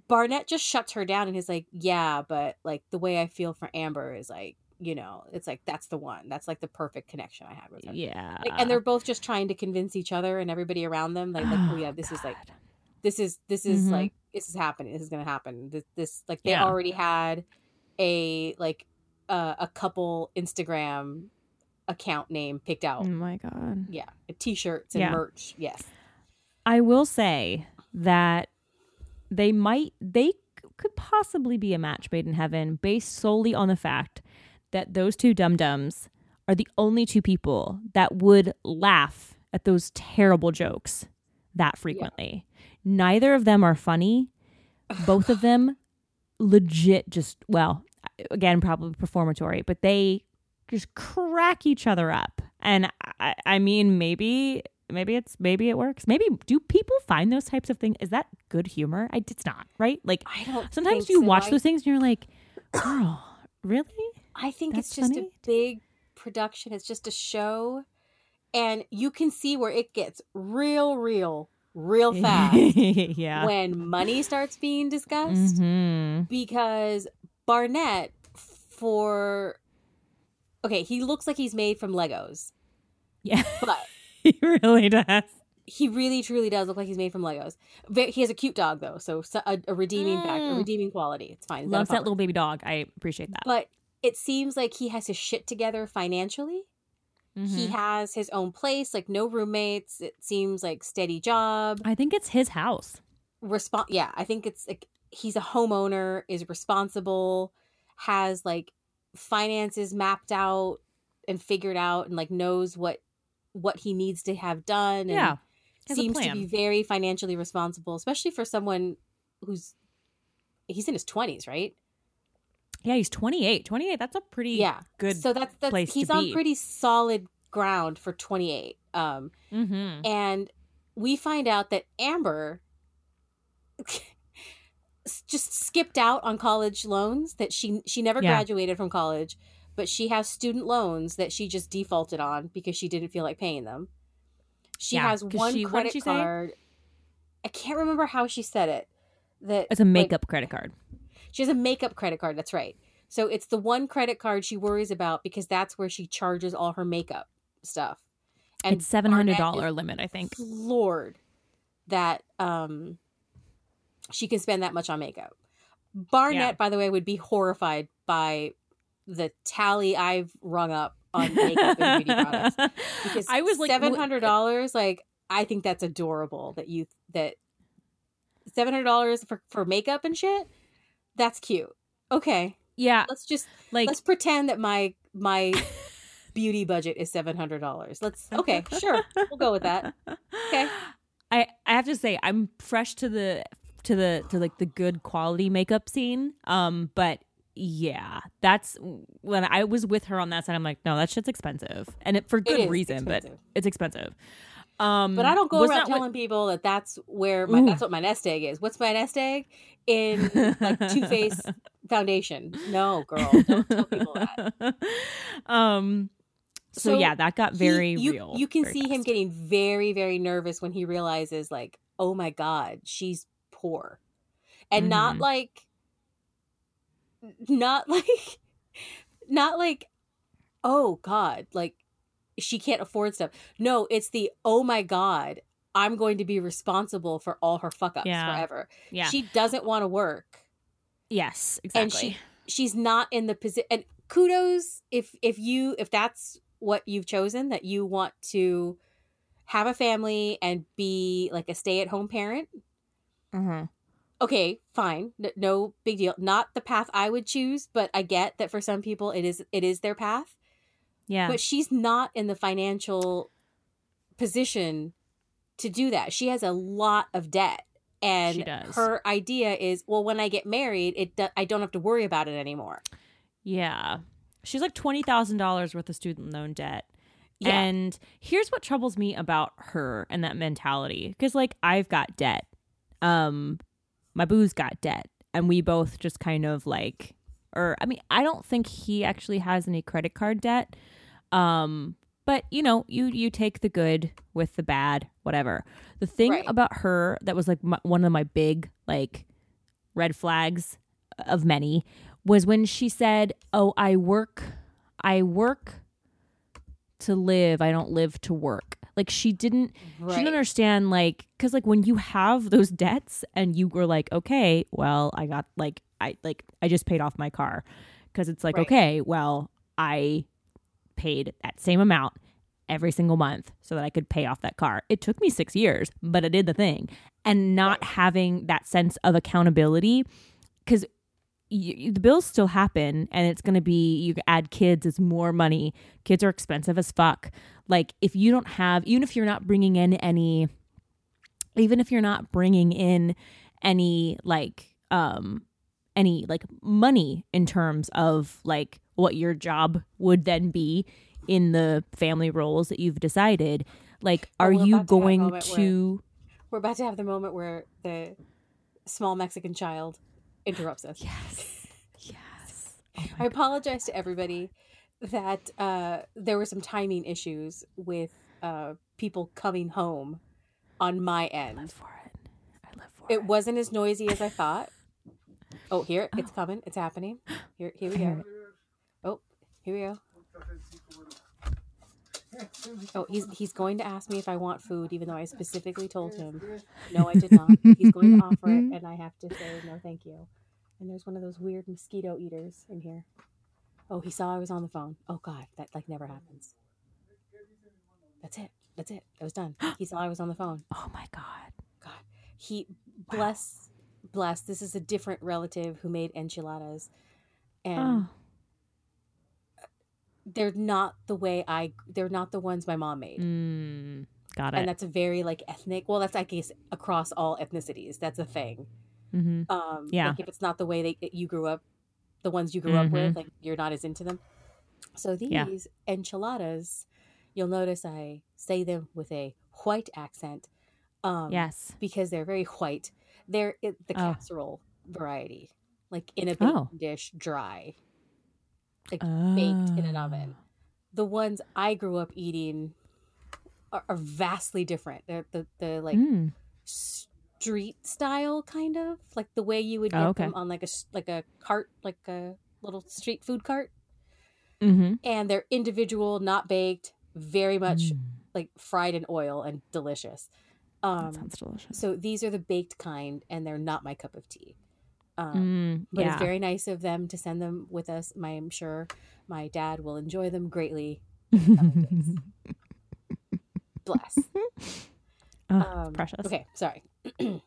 barnett just shuts her down and is like yeah but like the way i feel for amber is like you know it's like that's the one that's like the perfect connection i had with her. Yeah like, and they're both just trying to convince each other and everybody around them like, like oh yeah this is like this is this is Mhm. like this is happening this is gonna happen. This, this like they Yeah. already had a like uh, a couple instagram account name picked out. Oh my god. Yeah t-shirts and Yeah. merch yes. I will say that they might they could possibly be a match made in heaven based solely on the fact that those two dum dums are the only two people that would laugh at those terrible jokes that frequently. Neither of them are funny. Both of them legit just well, again probably performatory, but they just crack each other up. And I, I mean maybe maybe it's maybe it works. Maybe do people find those types of things? Is that good humor? I it's not right. Like i don't sometimes you so. watch I, those things and you're like, girl, really? I think That's it's just funny? a big production it's just a show and you can see where it gets real real real fast yeah. when money starts being discussed hmm because Barnett for okay, he looks like he's made from Legos, Yeah, but he really does. he really truly does look like he's made from Legos. He has a cute dog though, so, a, a redeeming fact, a Mm. redeeming quality. It's fine. Loves that little baby dog. I appreciate that. But it seems like he has his shit together financially. He Mhm. has his own place, like no roommates. It seems like steady job. I think it's his house. Respon yeah, I think it's like he's a homeowner, is responsible, has like finances mapped out, and figured out and like knows what what he needs to have done and Yeah. Seems to be very financially responsible, especially for someone who's he's in his 20s, right? Yeah, he's 28. 28, that's a pretty Yeah. good. So that's that's place he's on be. pretty solid ground for 28. Um mm-hmm. and we find out that Amber just skipped out on college loans that she she never Yeah. graduated from college, but she has student loans that she just defaulted on because she didn't feel like paying them. She Yeah, has one she- credit she say? card. I can't remember how she said it. That It's a like, makeup credit card. She has a makeup credit card. That's right. So it's the one credit card she worries about because that's where she charges all her makeup stuff. And it's seven hundred dollar limit, I think. Lord, that um she can spend that much on makeup. Barnett, Yeah. by the way, would be horrified by the tally I've rung up on makeup and beauty products because I was like seven hundred dollars. Like I think that's adorable that you that seven hundred dollars for for makeup and shit. That's cute. Okay, Yeah, let's just like let's pretend that my my beauty budget is seven hundred dollars. Let's okay, sure, we'll go with that. Okay. I I have to say I'm fresh to the to the to like the good quality makeup scene. Um, but yeah, that's when I was with her on that side. I'm like, no, that shit's expensive, and it for good is reason, but it's expensive. Um, But I don't go around that what- telling people that that's where my Ooh. that's what my nest egg is. What's my nest egg in like Too Faced foundation? No, girl, don't tell people that. um. So, So yeah, that got He- very you, real. You can see him getting very very nervous when he realizes like, oh my god, she's poor, and not Mhm. like, not like, not like, oh god, like she can't afford stuff. No, it's the oh my god. I'm going to be responsible for all her fuck ups Yeah. forever. Yeah. She doesn't want to work. yes. Exactly. And she she's not in the position and kudos if if you if that's what you've chosen that you want to have a family and be like a stay-at-home parent uh-huh. okay fine no big deal not the path i would choose but i get that for some people it is it is their path Yeah. but she's not in the financial position to do that she has a lot of debt and She does. her idea is well when i get married it do- i don't have to worry about it anymore Yeah. She's like $20,000 worth of student loan debt. Yeah. And here's what troubles me about her and that mentality cuz like I've got debt. Um my boo's got debt and we both just kind of like or I mean I don't think he actually has any credit card debt. Um but you know, you you take the good with the bad, whatever. The thing Right. about her that was like my, one of my big like red flags of many was when she said, "Oh, I work I work to live. I don't live to work." Like she didn't she didn't understand like cuz like when you have those debts and you were like, "Okay, well, I got like I like I just paid off my car." Cuz it's like, Right. "Okay, well, I paid that same amount every single month so that I could pay off that car. It took me 6 years, but I did the thing." And not having that sense of accountability you, the bills still happen and it's going to be you add kids it's more money kids are expensive as fuck like if you don't have even if you're not bringing in any even if you're not bringing in any like um any like money in terms of like what your job would then be in the family roles that you've decided like Oh, are we're you about to going where- to We're about to have the moment where the small Mexican child interrupts us. yes yes I apologize to everybody that uh, there were some timing issues with uh, people coming home on my I live end. for it i live for it It wasn't as noisy as I thought. Oh, here it's oh. coming. It's happening. Here, here we go. Oh, here we go. Oh, he's he's going to ask me if I want food, even though I specifically told him no, I did not. He's going to offer it, and I have to say no, thank you. And there's one of those weird mosquito eaters in here. Oh, he saw I was on the phone. Oh God, that like never happens. That's it. That's it. I was done. He saw I was on the phone. oh my god God, he bless bless. This is a different relative who made enchiladas, and oh they're not the way I they're not the ones my mom made. Mm, got it. And that's a very like ethnic. Well, that's I guess across all ethnicities. That's a thing. hmm Um, Yeah. Like if it's not the way that you grew up, the ones you grew up with, like you're not as into them. So these Yeah. enchiladas, you'll notice I say them with a white accent. Um, yes. because they're very white. They're the Oh. casserole variety, like in a baked Oh. dish, dry, like baked in an Oh. oven. The ones I grew up eating are, are vastly different. They're the the like Mm. street style kind of like the way you would Oh, get okay. them on like a like a cart, like a little street food cart, hmm and they're individual, not baked, very much Mm. like fried in oil and delicious. That Um, sounds delicious. so these are the baked kind, and they're not my cup of tea. Um, Mm, but yeah. it's very nice of them to send them with us. My, I'm sure my dad will enjoy them greatly. Bless. Oh, Um, precious. Okay, sorry.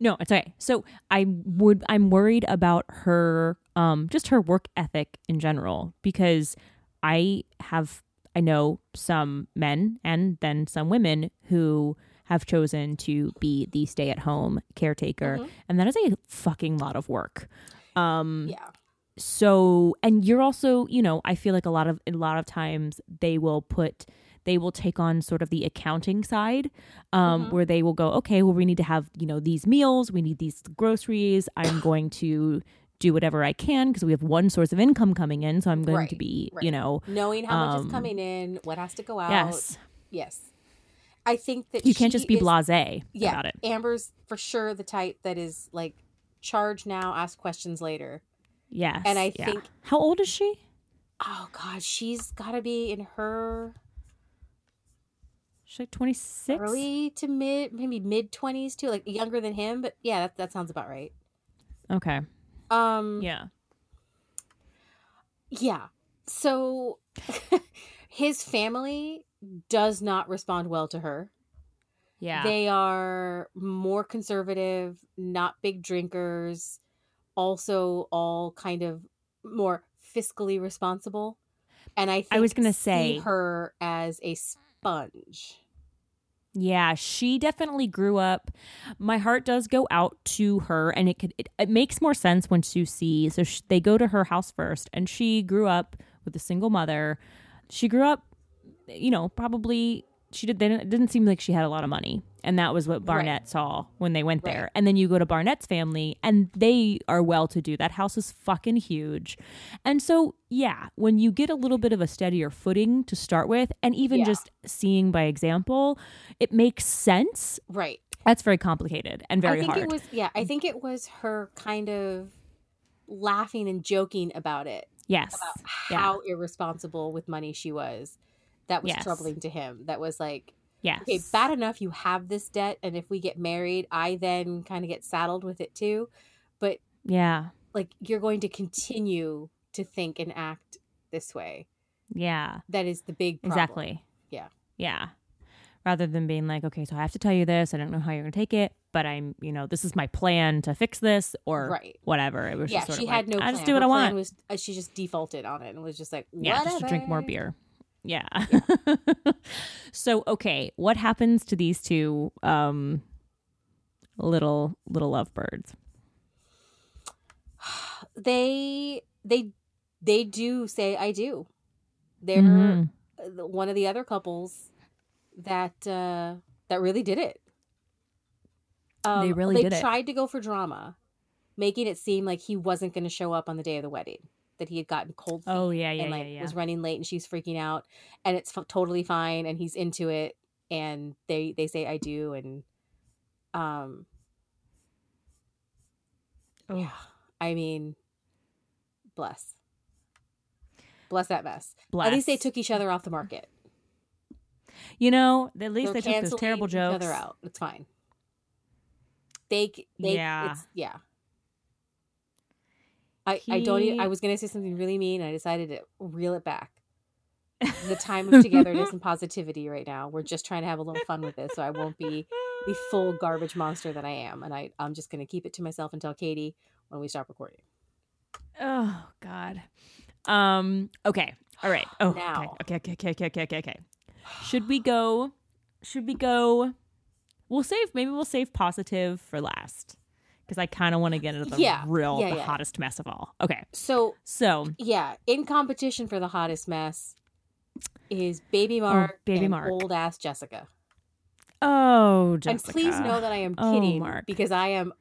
No, it's okay. So I would I'm worried about her um just her work ethic in general because I have I know some men and then some women who have chosen to be the stay-at-home caretaker Mhm. and that is a fucking lot of work. Um Yeah. so and you're also you know i feel like a lot of a lot of times they will put they will take on sort of the accounting side um Mhm. where they will go okay well we need to have you know these meals we need these groceries i'm going to do whatever i can because we have one source of income coming in so i'm going to be right. you know Knowing how much Um, is coming in, what has to go out. yes Yes. I think that you can't just be is- blasé Yeah. about it Amber's for sure the type that is like charge now, ask questions later. yes And I yeah. think- how old is she Oh God, she's got to be in her she's like 26 early to mid, maybe mid twenties too, like younger than him. But yeah, that, that sounds about right. okay Um, yeah yeah. So his family does not respond well to her. yeah They are more conservative, not big drinkers, also all kind of more fiscally responsible. And I think I was gonna say- her as a sponge. Yeah, she definitely grew up. My heart does go out to her, and it could it, it makes more sense once you see. So sh- they go to her house first, and she grew up with a single mother. She grew up, you know, probably she did. They didn't, it didn't seem like she had a lot of money, and that was what Barnett saw when they went there. Right. And then you go to Barnett's family, and they are well to do. That house is fucking huge, and so yeah, when you get a little bit of a steadier footing to start with, and even Yeah. just seeing by example, it makes sense. Right. That's very complicated and very I think hard. it was yeah, I think it was her kind of laughing and joking about it. yes. About Yeah. how irresponsible with money she was. That was Yes. troubling to him. That was like Yes. okay, bad enough you have this debt, and if we get married, I then kind of get saddled with it too. But Yeah. like, you're going to continue to think and act this way. Yeah. That is the big problem. Exactly. Yeah. Yeah. Rather than being like, okay, so I have to tell you this. I don't know how you're going to take it, but I'm, you know, this is my plan to fix this or Right. whatever. It was Yeah, just sort she of had like, no. I just do what Her I want. Was uh, she just defaulted on it and was just like, yeah, just to drink more beer. Yeah. so, okay, what happens to these two um little little lovebirds? They they they do say I do. They're Mhm. uh, one of the other couples that uh that really did it. Um, They really they did it. tried to go for drama, making it seem like he wasn't going to show up on the day of the wedding. That he had gotten cold feet Oh, yeah, yeah, and like yeah. was running late, and she's freaking out, and it's f- totally fine, and he's into it, and they they say I do, and um, Oh. yeah, I mean, bless, bless that mess. Bless. At least they took each other off the market. You know, at least They're they took those terrible each jokes. other out. It's fine. They, they, Yeah. it's, yeah. I, I don't. Even, I was gonna say something really mean. I decided to reel it back. The time of togetherness and positivity right now. We're just trying to have a little fun with this, so I won't be the full garbage monster that I am, and I, I'm just gonna keep it to myself and tell Katie when we stop recording. Oh God. Um, okay. All right. Oh, Now. okay. Okay. Okay. Okay. Okay. Okay. Okay. Should we go? Should we go? We'll save. Maybe we'll save positive for last because I kind of want to get into the Yeah. real, Yeah, the yeah. hottest mess of all. Okay. So So yeah, in competition for the hottest mess is Baby oh, Mark, Oh, Baby and Mark. old ass Jessica. Oh, Jessica. And please know that I am Oh, kidding Mark. because I am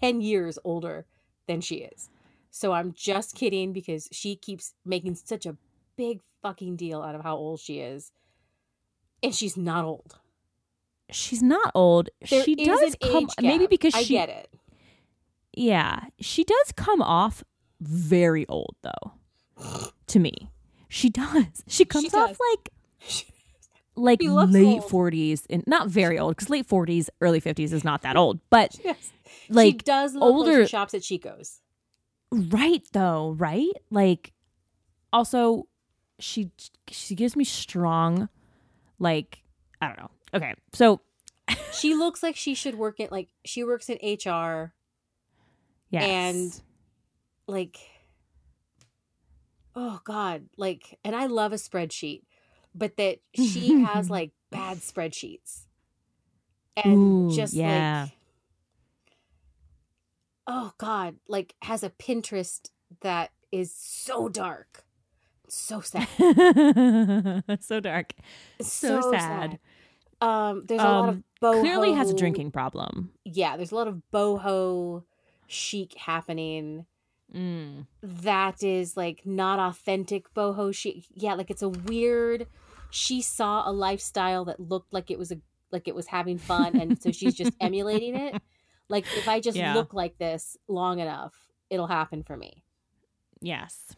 10 years older than she is. So I'm just kidding because she keeps making such a big fucking deal out of how old she is. And she's not old. She's not old. There she does come maybe because I she get it. Yeah, she does come off very old though. To me, she does. She comes off does. like like She late forties and not very old because late forties, early fifties is not that old, but Yes. she like does look like older- she shops at Chico's. right though, right? Like also, she she gives me strong, like I don't know. Okay, so She looks like she should work at like she works in HR yes, and like oh god like and i love a spreadsheet but that she has like bad spreadsheets and Ooh, just yeah. like oh god like has a pinterest that is so dark so sad so dark. so, So sad. sad. Um there's a lot of Um, boho Clearly has a drinking problem. yeah there's a lot of boho chic happening Mm. that is like not authentic boho chic. Yeah, like it's a weird. She saw a lifestyle that looked like it was a like it was having fun, and so she's just emulating it. Like if I just Yeah. look like this long enough, it'll happen for me. Yes.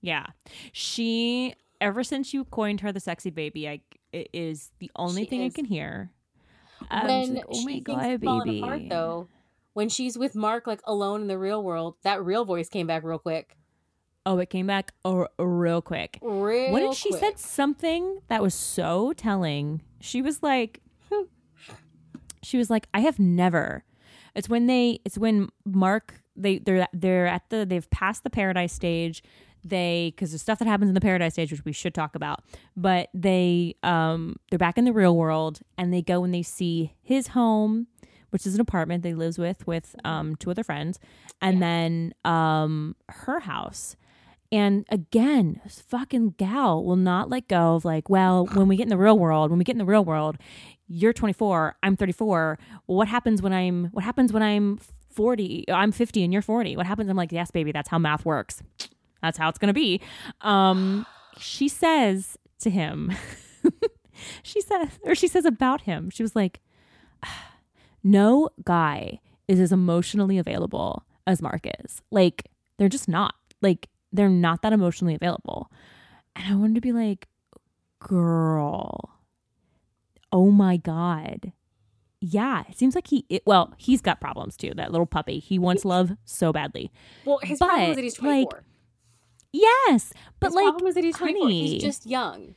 Yeah. She ever since you coined her the sexy baby, I it is the only She thing I can hear. Um, when like, oh my god, baby. apart, though, when she's with Mark, like alone in the real world, that real voice came back real quick. Oh, it came back oh, real quick. Real what did she quick. said something that was so telling? She was like She was like, I have never. It's when they it's when Mark they they're they're at the they've passed the paradise stage. They because there's stuff that happens in the paradise stage which we should talk about. But they um they're back in the real world and they go and they see his home, which is an apartment they lives with with um two other friends, and then um her house. And again, this fucking gal will not let go of like, well, when we get in the real world, when we get in the real world, you're 24, I'm 34. Well, what happens when I'm what happens when I'm 40? I'm 50 and you're 40. What happens? I'm like, yes, baby, that's how math works. That's how it's gonna be. Um, she says to him, she says, or she says about him, she was like, no guy is as emotionally available as Mark is. Like, they're just not. Like, they're not that emotionally available. And I wanted to be like, girl, oh my God. Yeah, it seems like he, it, well, he's got problems too. That little puppy. He wants love so badly. Well, his problem But, is that he's like, 24. Yes, but his like, problem is that he's 24. He's just young.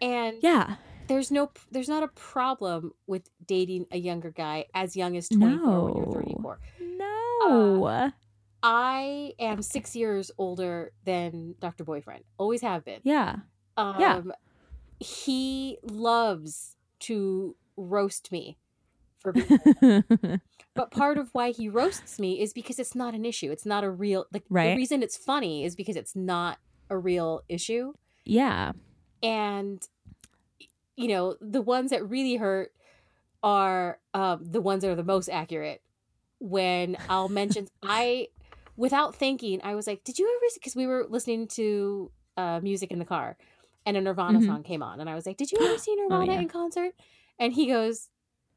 And yeah, there's no there's not a problem with dating a younger guy as young as 24 when you're No. 34 no. i am six years older than dr boyfriend always have been yeah. um Yeah. he loves to roast me for but part of why he roasts me is because it's not an issue it's not a real like the reason it's funny is because it's not a real issue yeah. and you know the ones that really hurt are um, the ones that are the most accurate when i'll mention i without thinking i was like did you ever because we were listening to uh, music in the car and a nirvana Mhm. song came on and i was like did you ever see nirvana yeah. in concert and he goes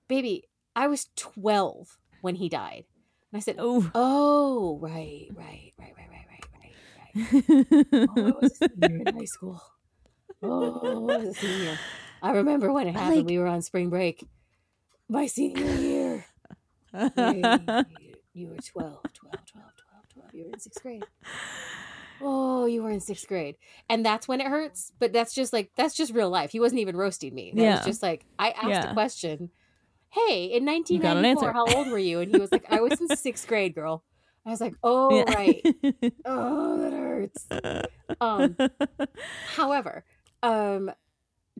baby I was 12 when he died. And I said, Oh, oh, right, right, right, right, right, right, right. right. oh, I was a senior in high school. Oh, I was a senior. I remember when it happened. Like, we were on spring break. My senior year. You, you were 12, 12, 12, 12, 12. You were in sixth grade. Oh, you were in sixth grade. And that's when it hurts. But that's just like, that's just real life. He wasn't even roasting me. That yeah. was just like, I asked yeah. a question Hey, in got an 1994, how old were you? And he was like, I was in sixth grade, girl. I was like, oh Yeah. right. Oh, that hurts. Um, however, um,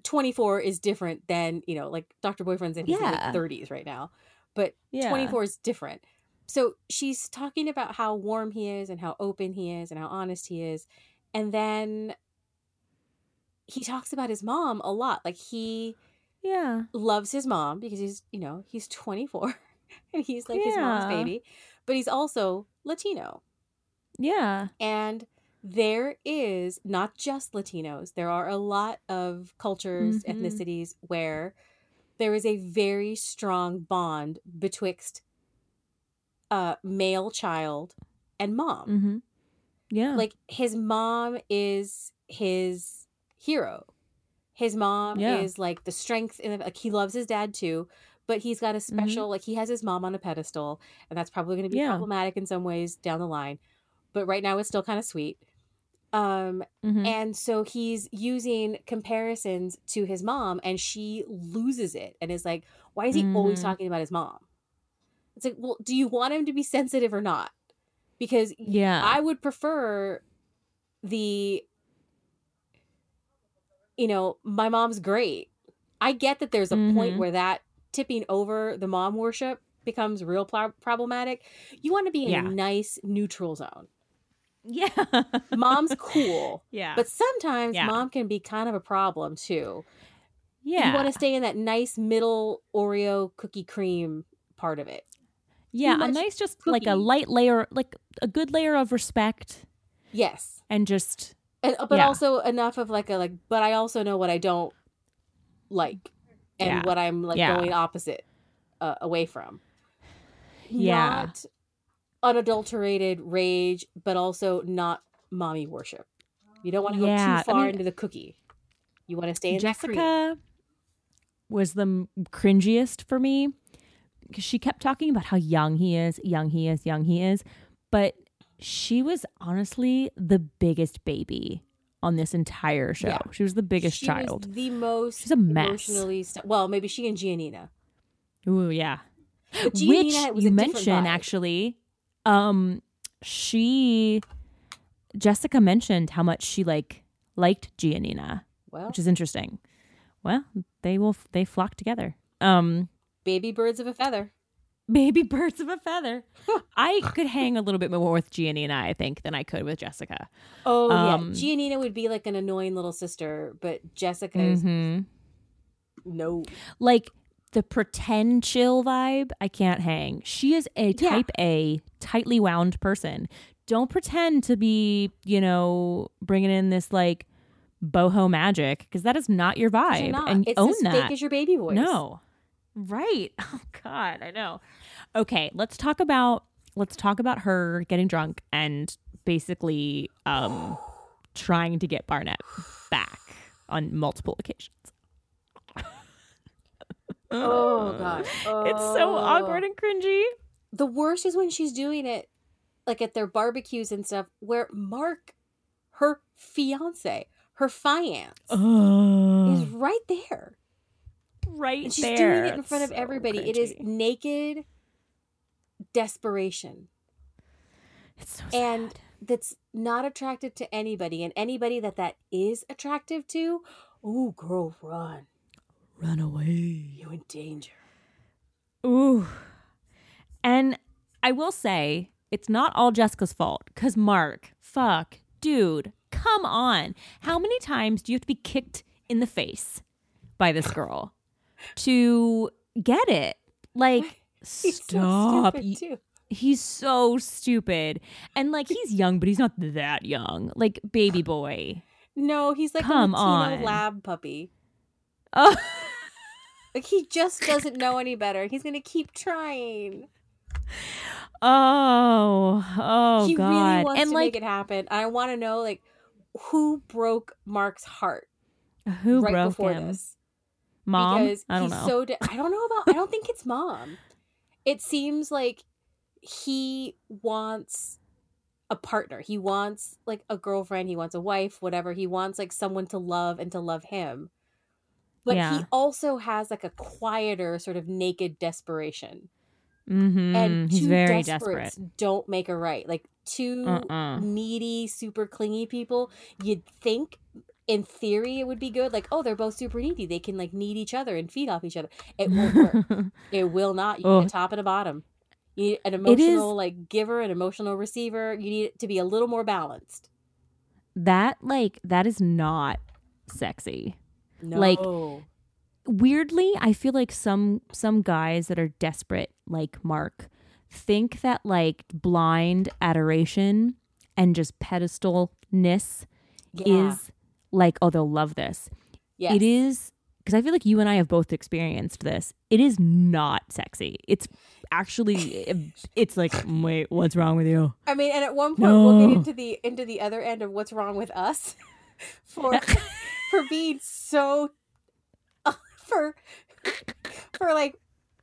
24 is different than you know, like Dr. Boyfriend's in his Yeah. 30s right now, but yeah. 24 is different. So she's talking about how warm he is and how open he is and how honest he is. And then he talks about his mom a lot. Like he Yeah. loves his mom because he's, you know, he's 24 and he's like his mom's baby, but he's also Latino. Yeah. And there is not just Latinos, there are a lot of cultures, Mhm. ethnicities where there is a very strong bond betwixt a male child and mom. Mm-hmm. Yeah. Like his mom is his hero. His mom Yeah. is like the strength in the, like he loves his dad too, but he's got a special like he has his mom on a pedestal and that's probably going to be Yeah. problematic in some ways down the line. But right now it's still kind of sweet. Um Mhm. and so he's using comparisons to his mom and she loses it and is like why is he always Mhm. talking about his mom? It's like, well, do you want him to be sensitive or not? Because yeah. I would prefer the you know, my mom's great. I get that there's a point Mhm. where that tipping over the mom worship becomes real pro- problematic. You want to be in Yeah. a nice neutral zone. yeah. Mom's cool, yeah. but sometimes Yeah. mom can be kind of a problem too. yeah. You want to stay in that nice middle Oreo cookie cream part of it. yeah. A nice, just like a light layer, like a good layer of respect, Yes. and just and, but Yeah. also enough of like a like but i also know what i don't like and Yeah. what i'm like Yeah. going opposite uh, away from Yeah. not unadulterated rage but also not mommy worship you don't want to go I too far mean- into the cookie you want to stay in. Jessica was the cringiest for me because she kept talking about how young he is, young he is, young he is. But she was honestly the biggest baby on this entire show. Yeah. She was the biggest She was child. the most She's a mess. emotionally st- well maybe she and giannina Ooh, yeah. but Which giannina was you mentioned actually. Um, she Jessica mentioned how much she like liked Giannina, well which is interesting. Well, they will they flock together. Um, baby birds of a feather baby birds of a feather. I could hang a little bit more with Giannina, I think, than I could with Jessica. oh Um, yeah giannina would be like an annoying little sister but jessica is hmm no Like the pretend chill vibe, I can't hang. She is a Yeah. type A, tightly wound person. Don't pretend to be, you know, bringing in this like boho magic because that is not your vibe. Not. And it's own as that. fake as your baby voice. No. Right. Oh god, I know. Okay, let's talk about let's talk about her getting drunk and basically um trying to get Barnett back on multiple occasions. Oh god. It's so awkward and cringy. The worst is when she's doing it like at their barbecues and stuff where Mark, her fiance, her fiance, is right there. Right And she's there. doing it in It's front of so everybody. It is naked desperation. It's so and sad. that's not attractive to anybody and anybody that that is attractive to oh girl run run away. you in danger Ooh. And I will say, it's not all Jessica's fault because Mark, fuck, dude, come on. How many times do you have to be kicked in the face by this girl to get it? Like, He's stop. so Y- stupid too. He's so stupid. And like, he's young, but he's not that young. Like, baby boy. no he's like Come a Latino on. lab puppy Oh, like he just doesn't know any better he's gonna keep trying oh, oh, he God. really wants and to like, make it happen i want to know like who broke mark's heart who right broke before him? this Mom? because I don't he's know. so de- I don't know about I don't think it's mom. It seems like he wants a partner. He wants like a girlfriend, he wants a wife, whatever. He wants like someone to love and to love him. But Yeah. he also has like a quieter sort of naked desperation Mm-hmm. and He's two very desperate. don't make a right. Like 2 Uh-uh. needy, super clingy people, you'd think in theory it would be good. Like, oh, they're both super needy. They can like need each other and feed off each other. It won't work. it will not. You Oh. need a top and a bottom. You need an It is- emotional like giver, an emotional receiver. You need it to be a little more balanced. that like that is not sexy. No. Like, weirdly i feel like some some guys that are desperate like mark think that like blind adoration and just pedestalness yeah. is like oh they'll love this yes. it is because i feel like you and i have both experienced this it is not sexy it's actually it's like wait what's wrong with you I mean, and at one point we'll get into the into the other end of what's wrong with us for for being so for for like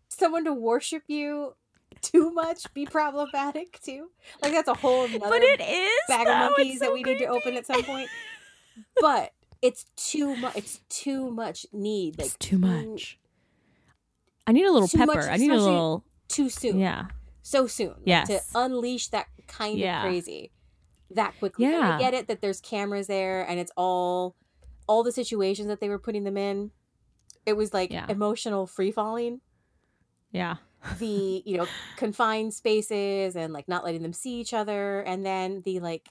someone to worship you too much be problematic too. Like that's a whole another but it is bag though. of It's monkeys that so we need to open at some point. But it's too much. It's too much need. Like it's too much i need a little pepper much, i need a little Too soon. yeah so soon. Like, Yes. To unleash that kind Yeah. of crazy that quickly. And I Yeah. get it that there's cameras there and it's all all the situations that they were putting them in. It was like Yeah. emotional free falling. yeah The, you know, confined spaces and like not letting them see each other. And then the like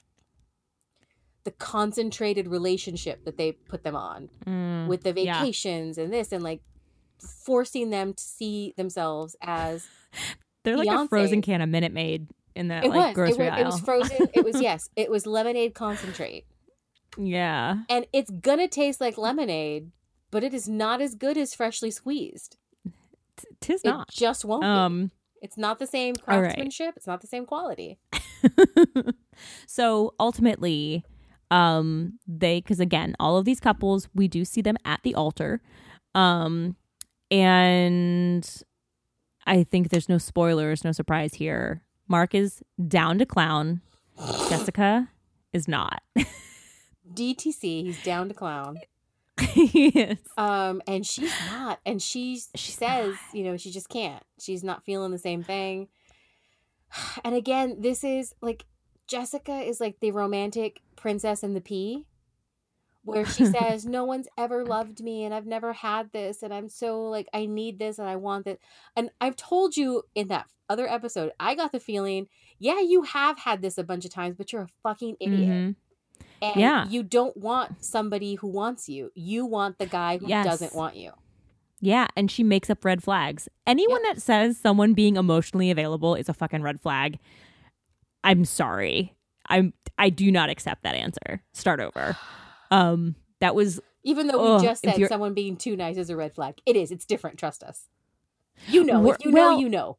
the concentrated relationship that they put them on Mm, with the yeah. vacations and this and like forcing them to see themselves as They're like a frozen can of Minute Maid in that it like was it grocery was, aisle. it was frozen it was yes it was lemonade concentrate yeah, and it's gonna taste like lemonade but it is not as good as freshly squeezed T- tis it not. just won't be. Um. it's not the same all right. craftsmanship it's not the same quality so ultimately, um, they because again, all of these couples, we do see them at the altar, um, and I think there's no spoilers, no surprise here. Mark is down to clown. Jessica is not. dtc he's down to clown yes. um and she's not and she says you know she just can't she's not feeling the same thing and again this is like jessica is like the romantic princess in the pea where she says no one's ever loved me and i've never had this and i'm so like i need this and i want this and i've told you in that other episode i got the feeling yeah you have had this a bunch of times but you're a fucking idiot Mhm. and Yeah. you don't want somebody who wants you you want the guy who Yes. doesn't want you Yeah, and she makes up red flags. Anyone that says someone being emotionally available is a fucking red flag, I'm sorry. I'm I do not accept that answer. Start over. Um that was Even though we Ugh, just said someone being too nice is a red flag, it is. It's different. Trust us. You know. If you know, you know.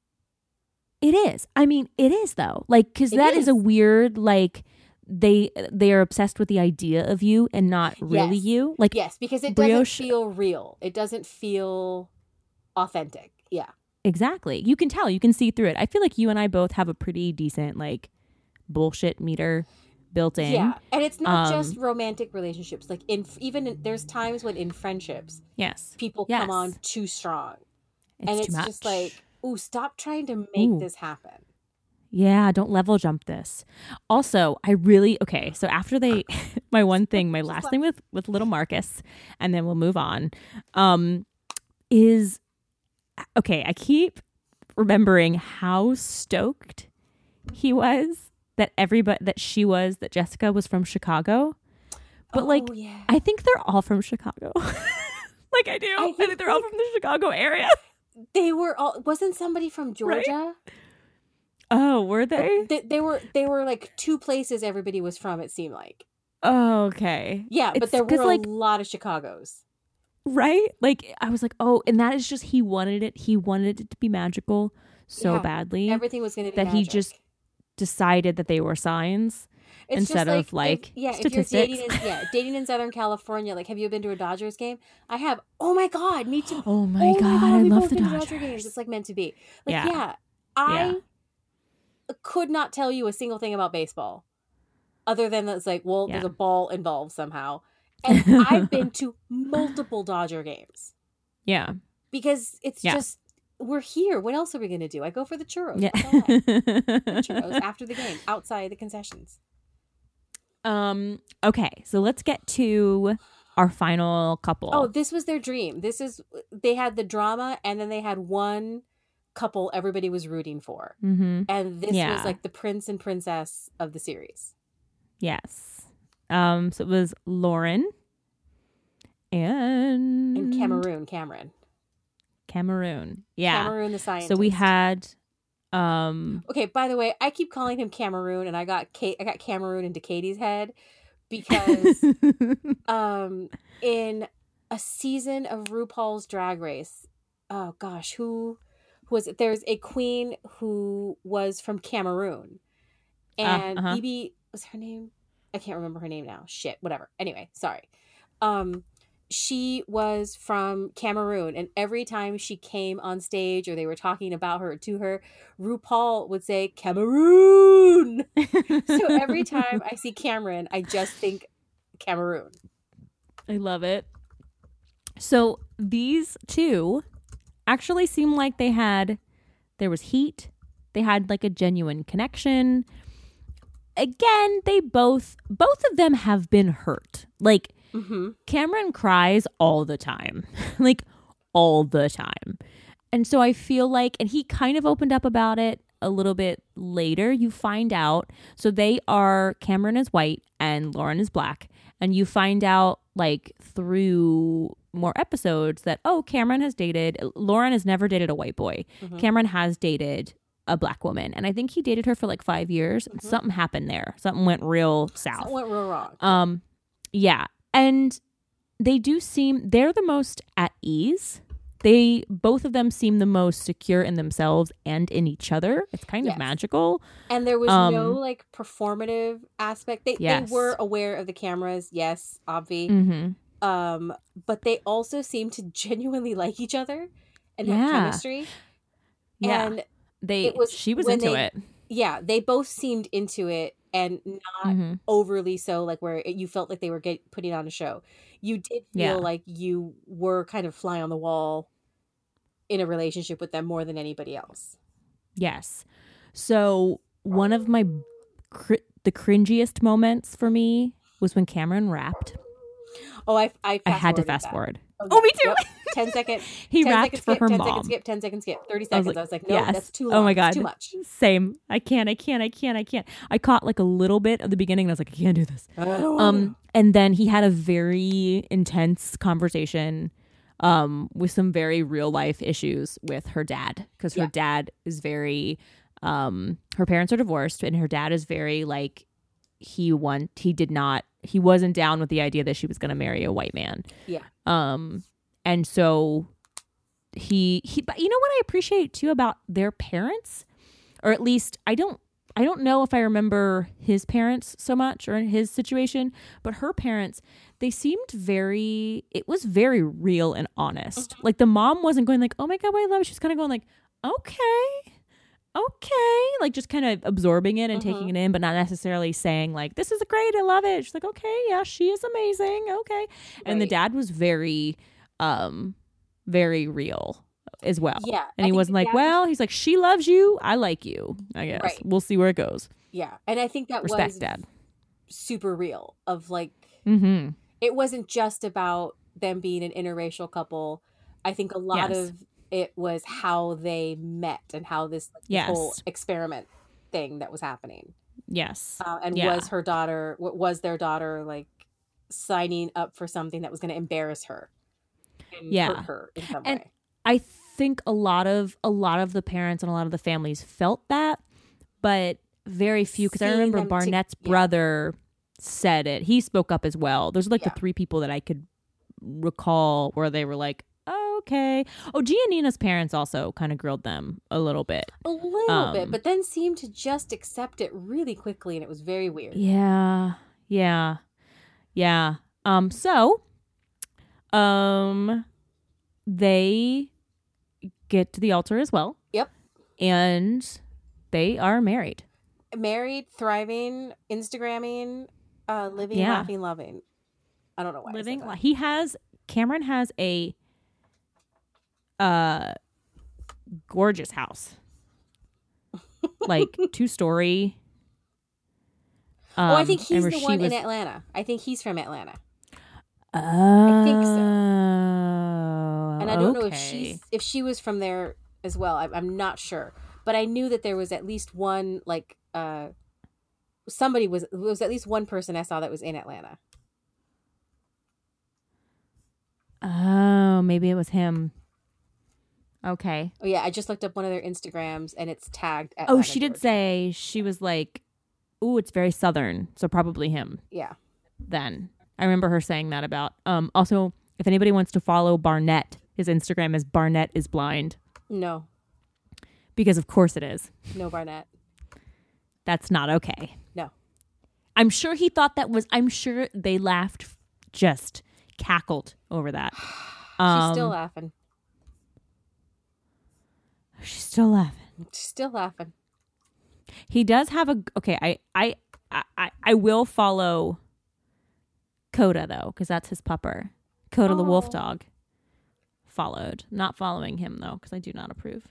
it is. I mean, it is though. Like cuz that is. a weird like they they are obsessed with the idea of you and not really Yes. you. Like Yes, because it brioche- doesn't feel real. It doesn't feel authentic. Yeah. exactly. You can tell. You can see through it. I feel like you and I both have a pretty decent like bullshit meter built in. Yeah. And it's not Um, just romantic relationships. Like in even in, there's times when in friendships Yes. people Yes. come on too strong, It's and it's just like, ooh, stop trying to make Ooh. this happen. Yeah, don't level jump this. Also, I really okay. So after they, my one thing, my last thing with with little Marcus, and then we'll move on. Um, is okay. I keep remembering how stoked he was that everybody that she was that Jessica was from Chicago, but oh, like Oh, yeah. I think they're all from Chicago. like I do. I think, think they're all from the Chicago area. they were all. Wasn't somebody from Georgia? Oh, were they? They, they were. They were like two places everybody was from. It seemed like. Oh, okay. Yeah, but there were a like, lot of Chicago's. right like i was like oh and that is just he wanted it he wanted it to be magical so Yeah, badly Everything was going to be that he just decided that they were signs It's instead just of, if- like, yeah, if statistics. you're dating, in, yeah, dating in Southern California. Like, have you been to a Dodgers game? I have. Oh my god, me too. oh my oh god, i love the dodgers Dodger games. It's like meant to be. Like, Yeah. yeah, I Yeah. could not tell you a single thing about baseball, other than that it's like, well, there's a ball involved somehow. And I've been to multiple Dodger games yeah because it's Yeah. just we're here. What else are we gonna do? I go for the churros. That's all I- Yeah. churros after the game, outside the concessions. um. Okay, so let's get to our final couple. Oh, this was their dream. This is they had the drama, and then they had one couple everybody was rooting for, Mm-hmm. and this Yeah. was like the prince and princess of the series. Yes. Um. So it was Lauren and And Cameroon, Cameron, Cameroon. Yeah. Cameroon the scientist. So we had. Um. Okay, by the way, I keep calling him Cameroon, and I got Kate, I got Cameroon into Katie's head because um in a season of RuPaul's Drag Race, oh gosh, who who was it? There's a queen who was from Cameroon, and uh-huh. BeBe was her name. I can't remember her name now. Shit, whatever. Anyway, sorry. Um, she was from Cameroon, and every time she came on stage or they were talking about her to her, RuPaul would say Cameroon. so every time I see Cameron, I just think Cameroon. I love it. So these two actually seem like they had there was heat. They had like a genuine connection. Again, they both both of them have been hurt. Like Mm-hmm. Cameron cries all the time. like all the time. And so I feel like and he kind of opened up about it a little bit later. You find out so they are Cameron is white and Lauren is black and you find out like through more episodes that oh Cameron has dated Lauren has never dated a white boy. Mhm. Cameron has dated a black woman and I think he dated her for like 5 years. Mhm. Something happened there. Something went real south. Something went real wrong. Um, yeah, and they do seem they're the most at ease. They both of them seem the most secure in themselves and in each other. It's kind Yes. of magical. and there was um, no like performative aspect. They Yes. they were aware of the cameras, yes, obvi. Mm-hmm. Um, but they also seem to genuinely like each other and Yeah. have chemistry. Yeah, And they. it was she was into they- it. yeah, they both seemed into it and not Mhm. overly so like where it, you felt like they were get, putting on a show. You did feel Yeah. like you were kind of fly on the wall in a relationship with them more than anybody else. Yes. So one of my cr- the cringiest moments for me was when Cameron rapped. Oh, I I, I had to fast that. forward. Oh, Oh, me too. Yep. 10 second. He 10 rapped second for skip, her 10 mom. second skip, 10 second skip, 30 I was seconds. I was like, like, no, yes. that's too Oh long. my It's God. too much. Same. I can't. I can't. I can't. I can't. I caught like a little bit of the beginning, and I was like, I can't do this. Um, and then he had a very intense conversation, um, with some very real life issues with her dad because her Yeah. dad is very, um, her parents are divorced, and her dad is very like he want he did not he wasn't down with the idea that she was going to marry a white man. Yeah. Um, and so he he but you know what I appreciate too about their parents or at least I don't I don't know if I remember his parents so much or in his situation, but her parents, they seemed very it was very real and honest. Like the mom wasn't going like, "Oh my god, I love." it." She was kind of going like, "Okay." Okay, like just kind of absorbing it and taking it in, but not necessarily saying like, "This is great, I love it." She's like, "Okay, yeah, she is amazing." Okay, and the dad was very, um, very real as well. Yeah. And I he wasn't like, well, he's like, she loves you. I like you. I guess. Right. We'll see where it goes. Yeah. And I think that Respect was dad. super real of like, Mm-hmm. it wasn't just about them being an interracial couple. I think a lot Yes. of it was how they met and how this, like, Yes. whole experiment thing that was happening. Yes. Uh, and Yeah. was her daughter, was their daughter like signing up for something that was going to embarrass her and Yeah. hurt her in some And- way? I think a lot of a lot of the parents and a lot of the families felt that, but very few. Because I remember to- Barnett's yeah. brother said it. He spoke up as well. Those are like Yeah. the three people that I could recall where they were like, "Okay." Oh, Giannina's parents also kind of grilled them a little bit. A little bit, um, but then seemed to just accept it really quickly, and it was very weird. Yeah. Yeah. Yeah. Um so um they get to the altar as well. Yep. And they are married. Married, thriving, Instagramming, uh, living, Yeah. laughing, loving. I don't know why. I said Living that. he has Cameron has a uh gorgeous house. like two story. Um, oh, I think he's and the one was, in Atlanta. I think he's from Atlanta. Oh, think so. And I don't know if she's if she was from there as well. I, I'm not sure, but I knew that there was at least one like uh somebody was was at least one person I saw that was in Atlanta. Oh, maybe it was him. Okay. Oh yeah, I just looked up one of their Instagrams and it's tagged. Oh, she did Georgia. say she was like, "Ooh, it's very southern," so probably him. Yeah. Then I remember her saying that about. Um. Also, if anybody wants to follow Barnett, his Instagram is Barnett is blind No, because of course it is. no Barnett. That's not okay. No. I'm sure he thought that was. I'm sure they laughed, just cackled over that. Um, She's still laughing. She's still laughing. She's still laughing. He does have a okay. I I I I will follow Coda though because that's his pupper. Coda the wolf Oh. dog. Followed, not following him though because I do not approve.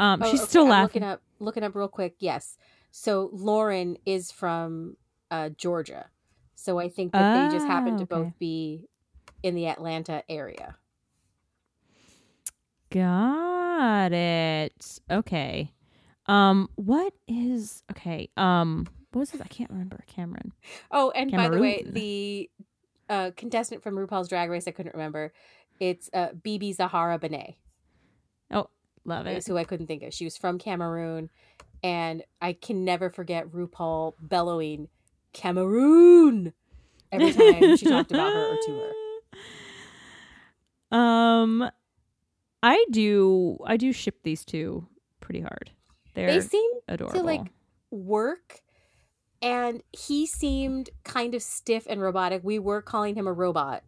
Um, Oh, she's okay, still I'm laughing. Looking up, looking up real quick. Yes. So Lauren is from uh, Georgia. So I think that they just happen Ah, to okay. both be in the Atlanta area. Got it. Okay. Um, what is okay? Um, what was this? I can't remember. Cameron. Oh, and by the way, the uh, contestant from RuPaul's Drag Race, I couldn't remember. It's uh, BeBe Zahara Benet, Oh, love it. is who I couldn't think of. She was from Cameroon, and I can never forget RuPaul bellowing Cameroon every time she talked about her or to her. Um, I do. I do ship these two pretty hard. They're They seem adorable. to like work and he seemed kind of stiff and robotic we were calling him a robot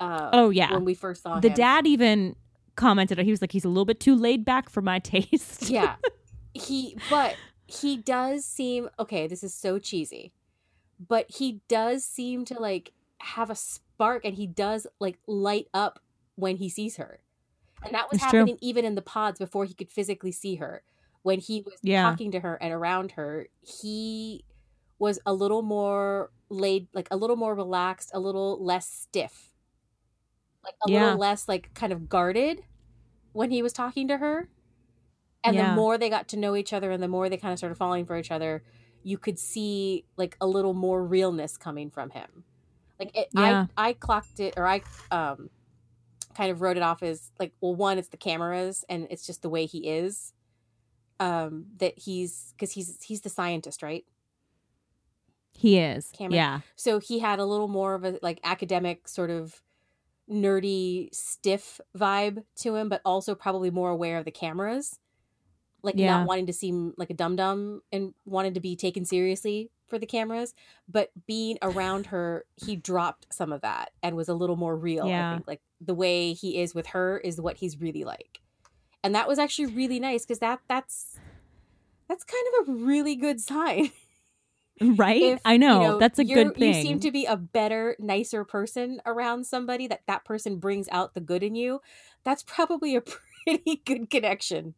uh oh yeah, when we first saw him. the him dad even commented. He was like, he's a little bit too laid back for my taste. yeah he but he does seem okay this is so cheesy but he does seem to like have a spark and he does like light up when he sees her and that was It's true. happening even in the pods before he could physically see her when he was Yeah. talking to her and around her he was a little more laid like a little more relaxed a little less stiff like a Yeah. little less like kind of guarded when he was talking to her and Yeah. the more they got to know each other and the more they kind of started falling for each other you could see like a little more realness coming from him like it, i i clocked it or i um kind of wrote it off as like well one it's the cameras and it's just the way he is um that he's because he's he's the scientist right he is. Cameron. Yeah, so he had a little more of a like academic sort of nerdy stiff vibe to him but also probably more aware of the cameras like Yeah. not wanting to seem like a dum dum and wanted to be taken seriously for the cameras but being around her he dropped some of that and was a little more real Yeah. i think like the way he is with her is what he's really like and that was actually really nice because that that's that's kind of a really good sign right. if, I know, you know, that's a good thing. You seem to be a better, nicer person around somebody that that person brings out the good in you. That's probably a pretty good connection.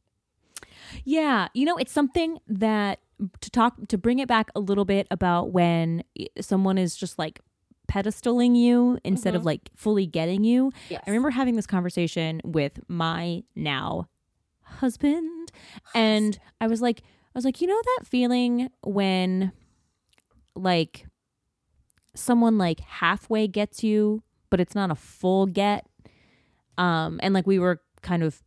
Yeah, you know, it's something that to talk to bring it back a little bit about when someone is just like pedestaling you instead of Mhm. like fully getting you. Yes. I remember having this conversation with my now husband and I was like I was like, "You know that feeling when like someone like halfway gets you, but it's not a full get?" Um and like we were kind of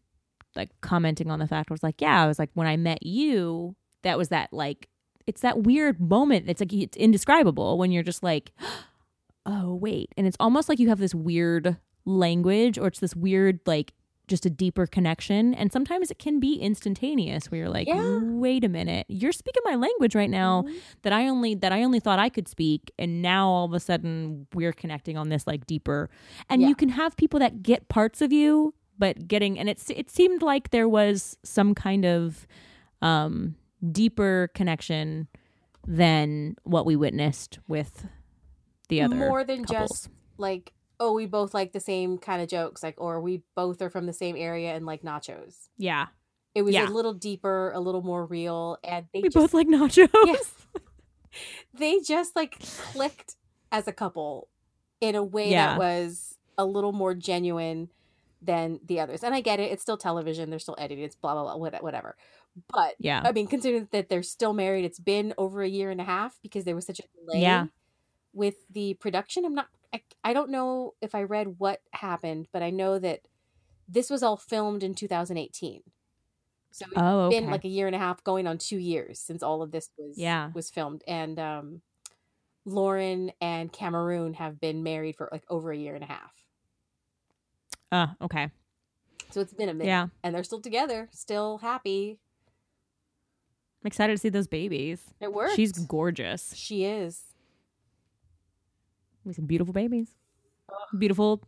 like commenting on the fact I was like, "Yeah, I was like when I met you, that was that like it's that weird moment. It's like it's indescribable when you're just like, oh wait, and it's almost like you have this weird language or it's this weird like just a deeper connection and sometimes it can be instantaneous where you're like Yeah. wait a minute you're speaking my language right now Mhm. that i only that i only thought i could speak and now all of a sudden we're connecting on this like deeper and Yeah. you can have people that get parts of you but getting and it's it seemed like there was some kind of um deeper connection than what we witnessed with the other more than couples. just like oh, we both like the same kind of jokes, like, or we both are from the same area and like nachos. Yeah. It was Yeah. a little deeper, a little more real, and they We just, both like nachos. yes, they just like clicked as a couple in a way Yeah. that was a little more genuine than the others. And I get it; it's still television; they're still editing. It's blah blah blah, whatever. But Yeah. I mean, considering that they're still married, it's been over a year and a half because there was such a delay Yeah. with the production. I'm not, I, I don't know if I read what happened, but I know that this was all filmed in 2018. So it's Oh, okay. been like a year and a half, going on two years since all of this was Yeah. was filmed. And um, Lauren and Cameroon have been married for like over a year and a half. Uh, okay. So it's been a minute. Yeah. And they're still together, still happy. I'm excited to see those babies. It works. She's gorgeous. she is. We some beautiful babies. Beautiful,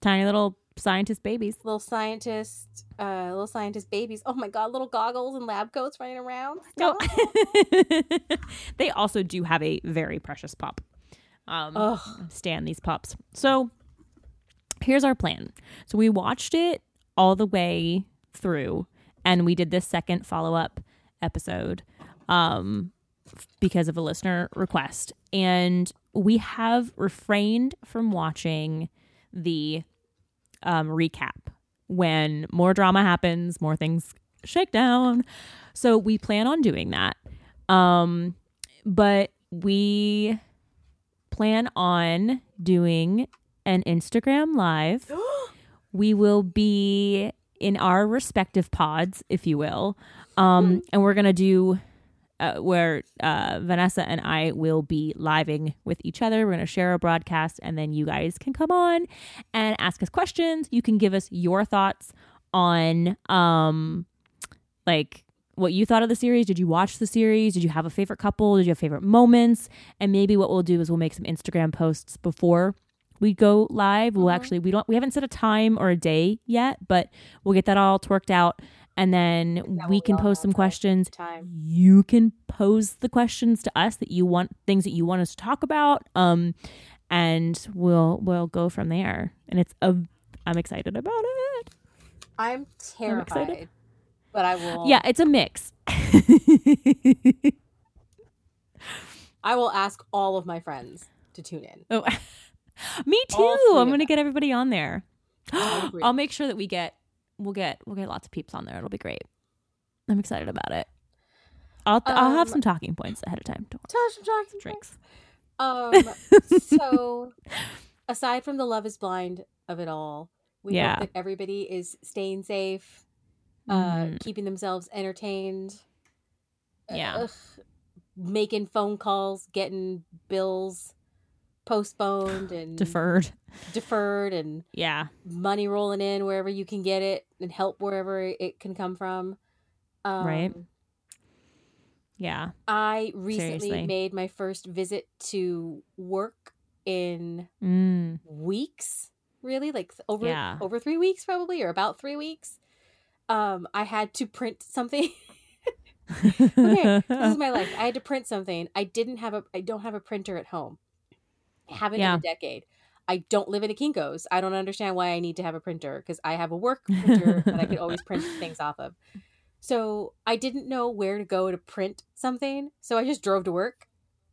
tiny little scientist babies. little scientist, uh, little scientist babies. Oh my god, little goggles and lab coats running around. No. they also do have a very precious pup. Um, Ugh. stand these pups. So here's our plan. So we watched it all the way through, and we did this second follow up episode um, because of a listener request. And we have refrained from watching the um, recap when more drama happens, more things shake down. So we plan on doing that. Um, but we plan on doing an Instagram live. we will be in our respective pods, if you will. Um, and we're going to do uh, where uh, Vanessa and I will be living with each other. We're going to share a broadcast, and then you guys can come on and ask us questions. You can give us your thoughts on, um, like, what you thought of the series. Did you watch the series? Did you have a favorite couple? Did you have favorite moments? And maybe what we'll do is we'll make some Instagram posts before we go live. We'll Mhm. actually we don't we haven't set a time or a day yet, but we'll get that all worked out, and then That we can pose some questions Time. you can pose the questions to us that you want things that you want us to talk about um and we'll we'll go from there and it's a i'm excited about it I'm terrified, but I will. yeah it's a mix I will ask all of my friends to tune in. oh me too i'm gonna get everybody on there i'll make sure that we get we'll get we'll get lots of peeps on there it'll be great i'm excited about it i'll i'll have Um, some talking points ahead of time Don't Tasha talking drinks Um. so, aside from the Love Is Blind of it all, we Yeah. hope that everybody is staying safe, uh, Mhm. keeping themselves entertained. Yeah. Ugh, making phone calls, getting bills postponed and deferred deferred, and yeah money rolling in wherever you can get it, and help wherever it can come from. Um, Right. yeah I recently Seriously. made my first visit to work in mm. weeks really like over Yeah. over three weeks probably or about three weeks um i had to print something okay this is my life i had to print something i didn't have a i don't have a printer at home haven't Yeah. in a decade i don't live in a Kinko's i don't understand why i need to have a printer because i have a work printer that i could always print things off of so i didn't know where to go to print something so i just drove to work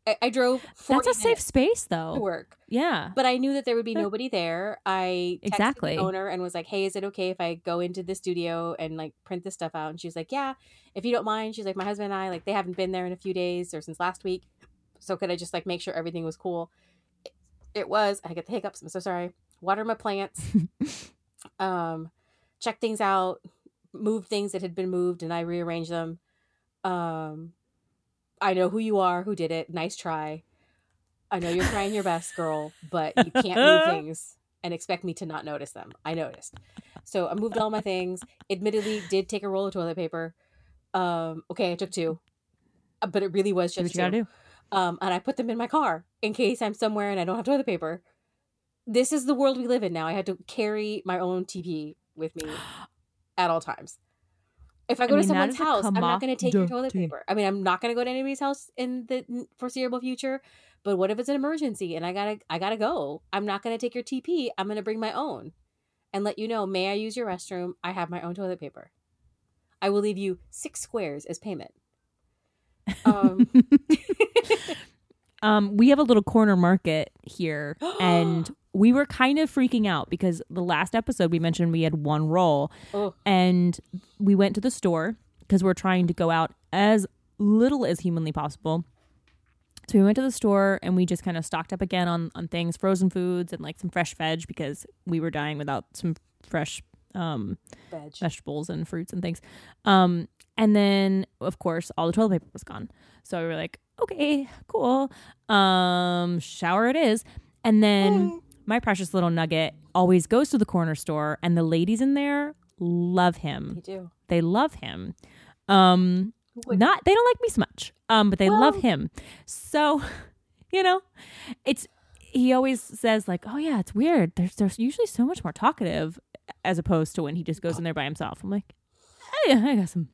i, I drove 40 That's a safe space, to though. work Yeah. but I knew that there would be nobody there. I texted Exactly. the owner and was like, "Hey, is it okay if I go into the studio and like print this stuff out?" And she was like, "Yeah, if you don't mind." She's like, "My husband and I like they haven't been there in a few days or since last week, so could I just like make sure everything was cool?" It, was. I get the hiccups. I'm so sorry. Water my plants. um, check things out. move things that had been moved, and I rearranged them. Um, I know who you are, who did it. Nice try. I know you're trying your best, girl, but you can't move things and expect me to not notice them. I noticed. So I moved all my things. Admittedly, did take a roll of toilet paper. Um, okay, I took two, but it really was Do what just you gotta do. Um, and I put them in my car in case I'm somewhere and I don't have toilet paper. This is the world we live in now. I had to carry my own TP with me at all times. If I I go mean, to someone's house, I'm not going to take your toilet paper. I mean, I'm not going to go to anybody's house in the foreseeable future, But what if it's an emergency and I gotta I gotta go? I'm not gonna take your TP. I'm gonna bring my own, and let you know. May I use your restroom? I have my own toilet paper. I will leave you six squares as payment. Um, Um, we have a little corner market here, and we were kind of freaking out because the last episode we mentioned we had one roll, oh, and we went to the store because we're trying to go out as little as humanly possible. So we went to the store and we just kind of stocked up again on on things, frozen foods and like some fresh veg because we were dying without some fresh um, veg. vegetables and fruits and things. Um, and then of course all the toilet paper was gone. So we were like, okay, cool. Um, shower it is. And then my precious little nugget always goes to the corner store and the ladies in there love him. You do. They love him. Um not they don't like me so much. Um, but they love him. So, you know, it's he always says like, "Oh yeah, it's weird. There's there's usually so much more talkative as opposed to when he just goes in there by himself." I'm like, "Hey, I got some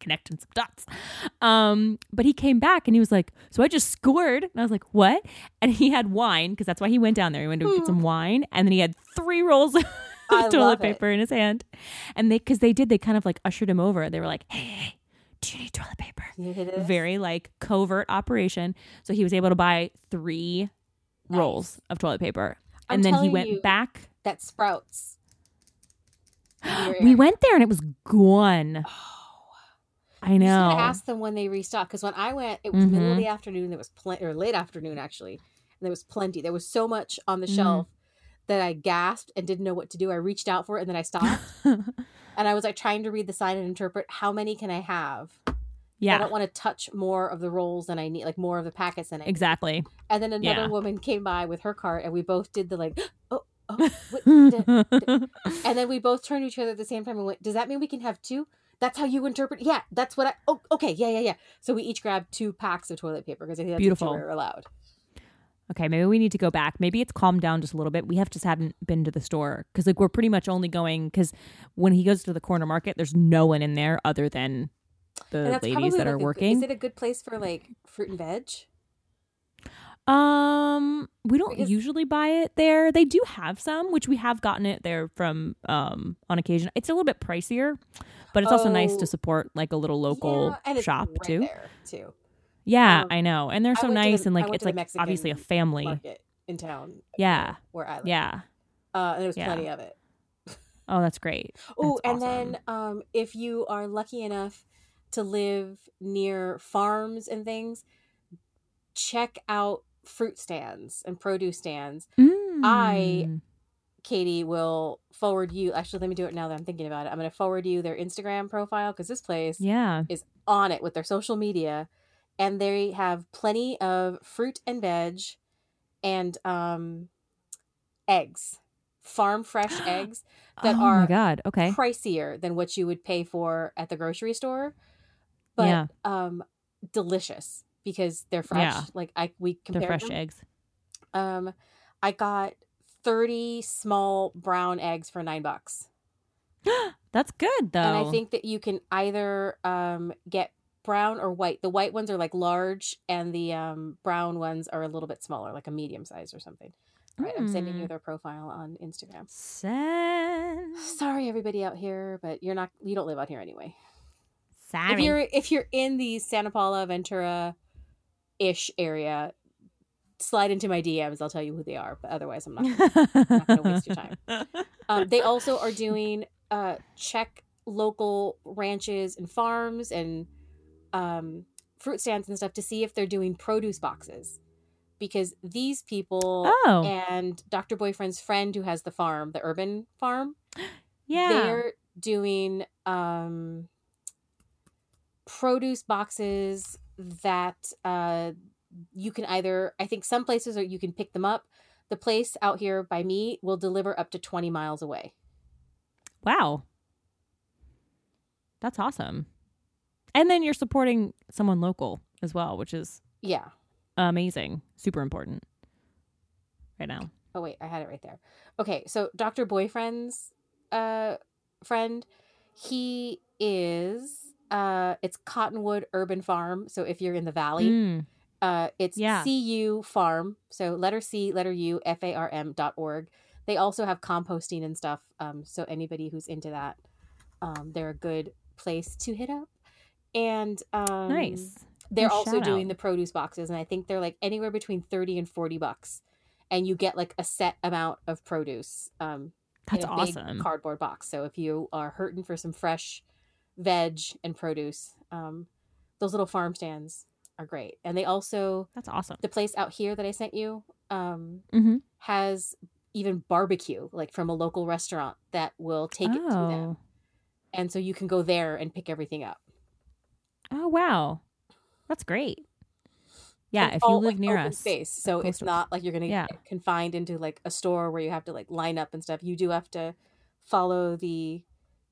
connecting some dots." Um, but he came back and he was like, "So I just scored." And I was like, "What?" And he had wine because that's why he went down there. He went to get some wine and then he had three rolls of toilet paper in his hand. And they cuz they did they kind of like ushered him over. They were like, "Hey, hey, do you need toilet paper?" Very like covert operation. So he was able to buy three rolls of toilet paper. I'm and then he went you, back. that sprouts. We went there and it was gone. I You just know. ask them when they restock. Because when I went, it was Mhm. middle of the afternoon. There was plenty, or late afternoon actually, and there was plenty. There was so much on the Mm. shelf that I gasped and didn't know what to do. I reached out for it and then I stopped, and I was like trying to read the sign and interpret how many can I have. Yeah. I don't want to touch more of the rolls than I need, like more of the packets than I. Need. exactly. And then another Yeah. woman came by with her cart, and we both did the like, oh, oh, what, and then we both turned to each other at the same time and went, "Does that mean we can have two? That's how you interpret? Yeah, that's what I. Oh, okay, yeah, yeah, yeah. So we each grabbed two packs of toilet paper because I think that's Beautiful. what were allowed. okay, maybe we need to go back. Maybe it's calmed down just a little bit. We have just hadn't been to the store because like we're pretty much only going because when he goes to the corner market, there's no one in there other than the ladies that like are a working. Is it a good place for like fruit and veg? Um, we don't Because- usually buy it there. They do have some, which we have gotten it there from um on occasion. It's a little bit pricier, but it's also nice Oh. to support like a little local Yeah, shop right too. Too. Yeah, Um, I know, and they're so nice the- and like it's like obviously a family. Market in town. Yeah, where I live. yeah. uh, and there was Yeah. plenty of it. Oh, that's great. Oh, and then um, if you are lucky enough to live near farms and things, check out fruit stands and produce stands. I- Mm. Katie will forward you. Actually, let me do it now that I'm thinking about it. I'm going to forward you their Instagram profile because this place yeah. is on it with their social media, and they have plenty of fruit and veg, and um, eggs, farm fresh eggs that oh are my god. Okay. pricier than what you would pay for at the grocery store, but Yeah. um, delicious because they're fresh. Yeah. Like I we compare. They're fresh them. eggs. Um, I got thirty small brown eggs for nine bucks, That's good though. and I think that you can either um get brown or white. The white ones are like large, and the um brown ones are a little bit smaller, like a medium size or something. Right, I'm sending you Mm. their profile on Instagram. Send. Sorry, everybody out here, but you're not. You don't live out here anyway. Sorry. If you're if you're in the Santa Paula Ventura ish area, slide into my DMs. I'll tell you who they are. But otherwise, I'm not. not gonna waste your time. Um, they also are doing uh, check local ranches and farms and um, fruit stands and stuff to see if they're doing produce boxes because these people Oh. and Dr. Boyfriend's friend who has the farm, the urban farm, yeah. they're doing um produce boxes that uh you can either i think some places are you can pick them up the place out here by me will deliver up to 20 miles away Wow. That's awesome. And then you're supporting someone local as well, which is yeah amazing. Super important right now. oh wait i had it right there okay so dr boyfriend's uh friend he is uh it's cottonwood urban farm so if you're in the valley Mm. Uh, it's Yeah. CU Farm. So letter C, letter U, F A R M dot org. They also have composting and stuff. Um, so anybody who's into that, um, they're a good place to hit up. And um, nice. they're also doing out. the produce boxes, and I think they're like anywhere between thirty and forty bucks, and you get like a set amount of produce. Um, That's in a big awesome. cardboard box. So if you are hurting for some fresh veg and produce, um, those little farm stands are great. And they also That's awesome. the place out here that I sent you um, hmm has even barbecue, like from a local restaurant that will take it to them, Oh. and so you can go there and pick everything up. Oh wow, that's great. Yeah, And if you live like, near us, space, so it's not like you're gonna Yeah. get confined into like a store where you have to like line up and stuff. You do have to follow the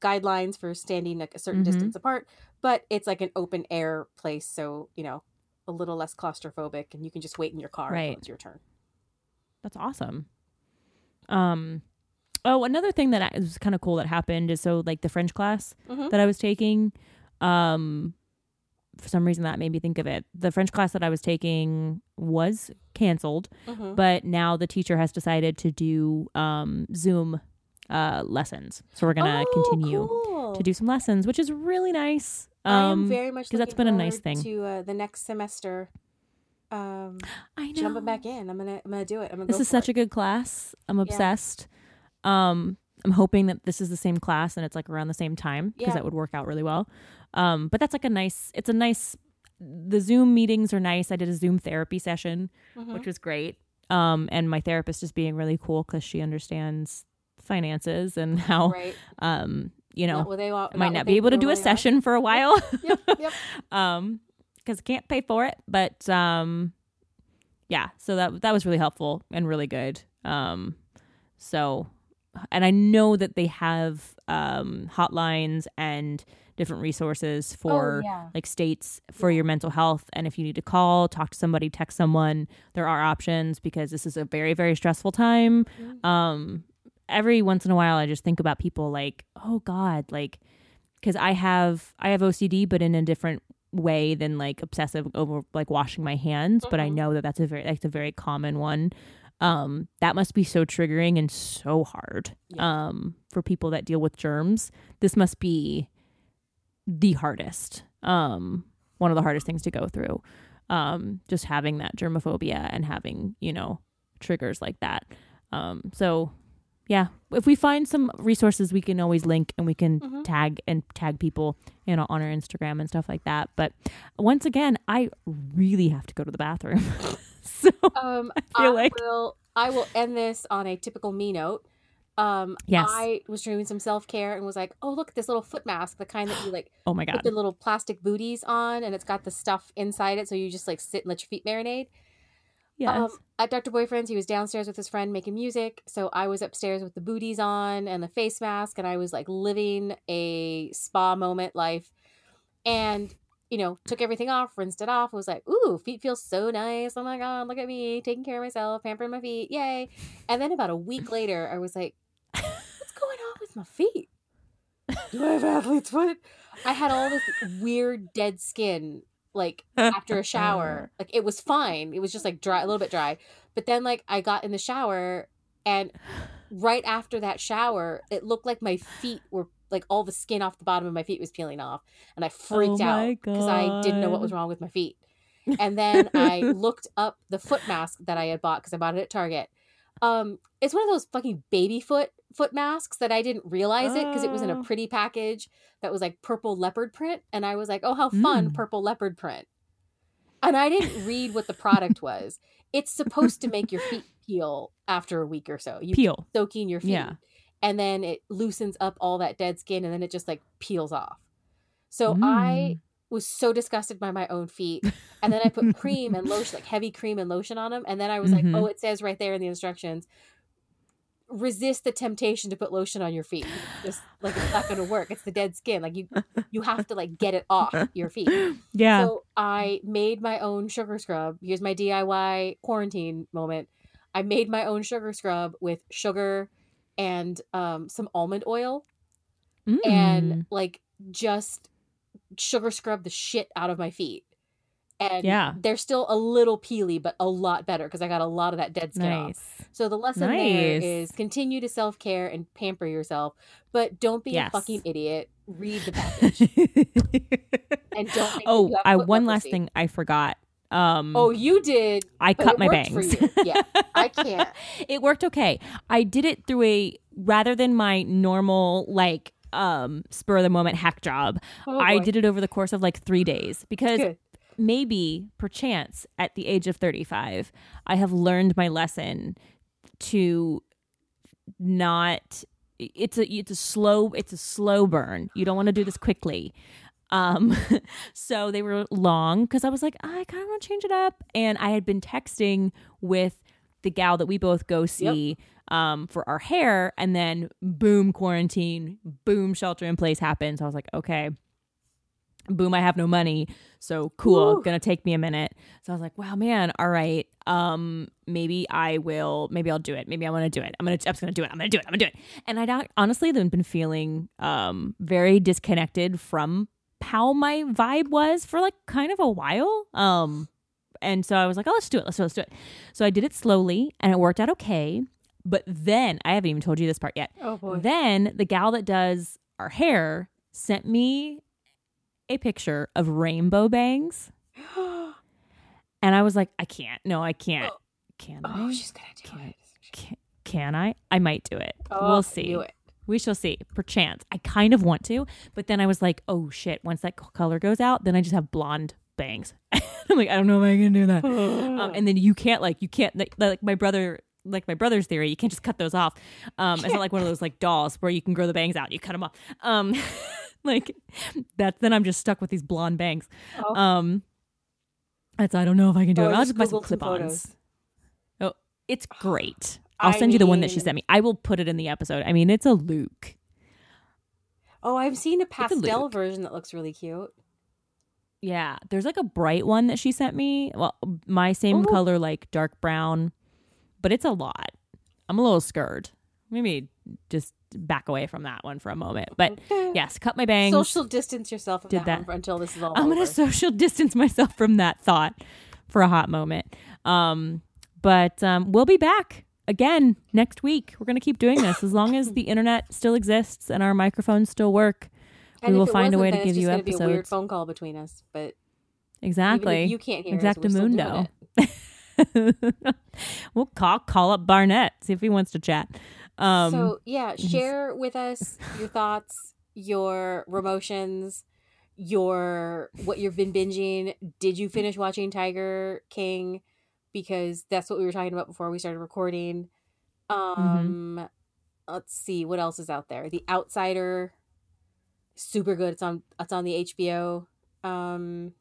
guidelines for standing like a certain Mhm. distance apart, but it's like an open air place, so you know a little less claustrophobic, and you can just wait in your car until Right. it's your turn. That's awesome. Um, oh, another thing that I- was kind of cool that happened is so like the French class Mhm. that I was taking. Um, for some reason that made me think of it. The French class that I was taking was canceled, Mhm. but now the teacher has decided to do um Zoom uh lessons. So we're gonna Oh, continue cool. to do some lessons, which is really nice. I am Um, very much because that's been a nice thing. to uh, the next semester. Um, I know. jumping back in, I'm gonna I'm gonna do it. I'm gonna. This is such it. a good class. I'm obsessed. Um, I'm hoping that this is the same class and it's like around the same time because Yeah. that would work out really well. Um, but that's like a nice. It's a nice. The Zoom meetings are nice. I did a Zoom therapy session, Mhm. which was great. Um, and my therapist is being really cool because she understands finances and how right. um you know Not they want, might what not be able to do a session for a while. Yep, yep. um because can't pay for it but um yeah so that that was really helpful and really good um so and i know that they have um hotlines and different resources for oh, yeah. like states for your mental health and if you need to call talk to somebody text someone there are options because this is a very very stressful time Mhm. um every once in a while i just think about people like oh god like because i have i have ocd but in a different way than like obsessive over like washing my hands but i Mhm. know that that's a very that's a very common one um that must be so triggering and so hard Yeah. um for people that deal with germs this must be the hardest um one of the hardest things to go through um just having that germophobia and having you know triggers like that um so yeah if we find some resources we can always link and we can Mhm. tag and tag people you know on our instagram and stuff like that but once again i really have to go to the bathroom so Um, I feel I like- will. I will end this on a typical me note. Um, Yes. I was doing some self care and was like, "Oh, look, this little foot mask, the kind that you like oh my put god the little plastic booties on, and it's got the stuff inside it, so you just like sit and let your feet marinate." Yes Um, at Dr. Boyfriend's, he was downstairs with his friend making music. So I was upstairs with the booties on and the face mask, and I was like living a spa moment life. And, you know, took everything off, rinsed it off, was like, ooh, feet feel so nice. Oh my God, look at me taking care of myself, pampering my feet. Yay. And then about a week later, I was like, what's going on with my feet? Do I have athlete's foot? I had all this weird dead skin like after a shower. Like it was fine. It was just like dry, a little bit dry. But then like I got in the shower and right after that shower, it looked like my feet were like all the skin off the bottom of my feet was peeling off and I freaked Oh out because I didn't know what was wrong with my feet. And then I looked up the foot mask that I had bought because I bought it at Target. Um, it's one of those fucking baby foot foot masks that I didn't realize it because it was in a Oh. pretty package that was like purple leopard print, and I was like, "Oh, how fun, Mm. purple leopard print." And I didn't read what the product was. It's supposed to make your feet peel after a week or so. You peel soaking your feet, Yeah. and then it loosens up all that dead skin, and then it just like peels off. So I Mm. was so disgusted by my own feet. And then I put cream and lotion, like heavy cream and lotion on them. And then I was Mhm. like, oh, it says right there in the instructions resist the temptation to put lotion on your feet. Just like it's not going to work. It's the dead skin. Like you, you have to like get it off your feet. yeah So I made my own sugar scrub. Here's my DIY quarantine moment. I made my own sugar scrub with sugar and um, some almond oil and Mm. like just sugar scrub the shit out of my feet. And Yeah. they're still a little peely, but a lot better because I got a lot of that dead skin off. So the lesson there Nice. is continue to self care and pamper yourself, but don't be Yes. a fucking idiot. Read the package and don't. oh, I one last thing I forgot. Um, Oh, you did. I cut my bangs. Yeah, I can't. it worked okay. I did it through a rather than my normal like um spur of the moment hack job. Oh, I boy. did it over the course of like 3 days because Good. Maybe perchance at the age of 35 I have learned my lesson to not it's a it's a slow it's a slow burn. You don't want to do this quickly. Um so they were long cuz I was like I kind of want to change it up and I had been texting with the gal that we both go see um for our hair and then boom quarantine, boom shelter in place happens. I was like, okay, boom i have no money. So cool Woo. gonna take me a minute. So i was like wow man all right um maybe i will maybe i'll do it. Maybe i want to do it. I'm gonna i'm just gonna do it. I'm gonna do it. I'm gonna do it. And i don't honestly have been feeling um very disconnected from how my vibe was for like kind of a while. Um and so i was like oh let's do it. Let's do it. Let's do it. So i did it slowly and it worked out okay. But then i haven't even told you this part yet. Oh boy. then the gal that does our hair sent me a picture of rainbow bangs. And I was like, I can't. No, I can't. Can oh, I? she's gonna do Can- it. Can, can I? I might do it. Oh, we'll see. It. We shall see. Perchance. I kind of want to, but then I was like, oh shit, once that color goes out, then I just have blonde bangs. I'm like, I don't know if I can do that. um, and then you can't like you can't like, like my brother like my brother's theory you can't just cut those off um it's not like one of those like dolls where you can grow the bangs out you cut them off um like that's then i'm just stuck with these blonde bangs Oh. um that's i don't know if i can do Oh, it i'll just buy some clip-ons oh it's great i'll I send you the one that she sent me i will put it in the episode i mean it's a luke Oh, I've seen a pastel Luke. version that looks really cute. Yeah, there's like a bright one that she sent me. Well, my same Ooh. color, like dark brown, but it's a lot. I'm a little scared. Maybe just back away from that one for a moment. But yes, cut my bangs. Social distance yourself from Did that, that. until this is all I'm gonna social distance myself from that thought for a hot moment. Um, but um, we'll be back again next week. We're gonna keep doing this as long as the internet still exists and our microphones still work. And we will find a way to give you gonna Be a weird phone call between us, but Exactly. you can't hear us, we're still Exactamundo. it. we'll call call up Barnett see if he wants to chat. Um, so yeah, share with us your thoughts, your emotions, your what you've been binging. Did you finish watching Tiger King? Because that's what we were talking about before we started recording. Um, let's see what else is out there. The Outsider, super good. It's on. It's on the HBO. Um,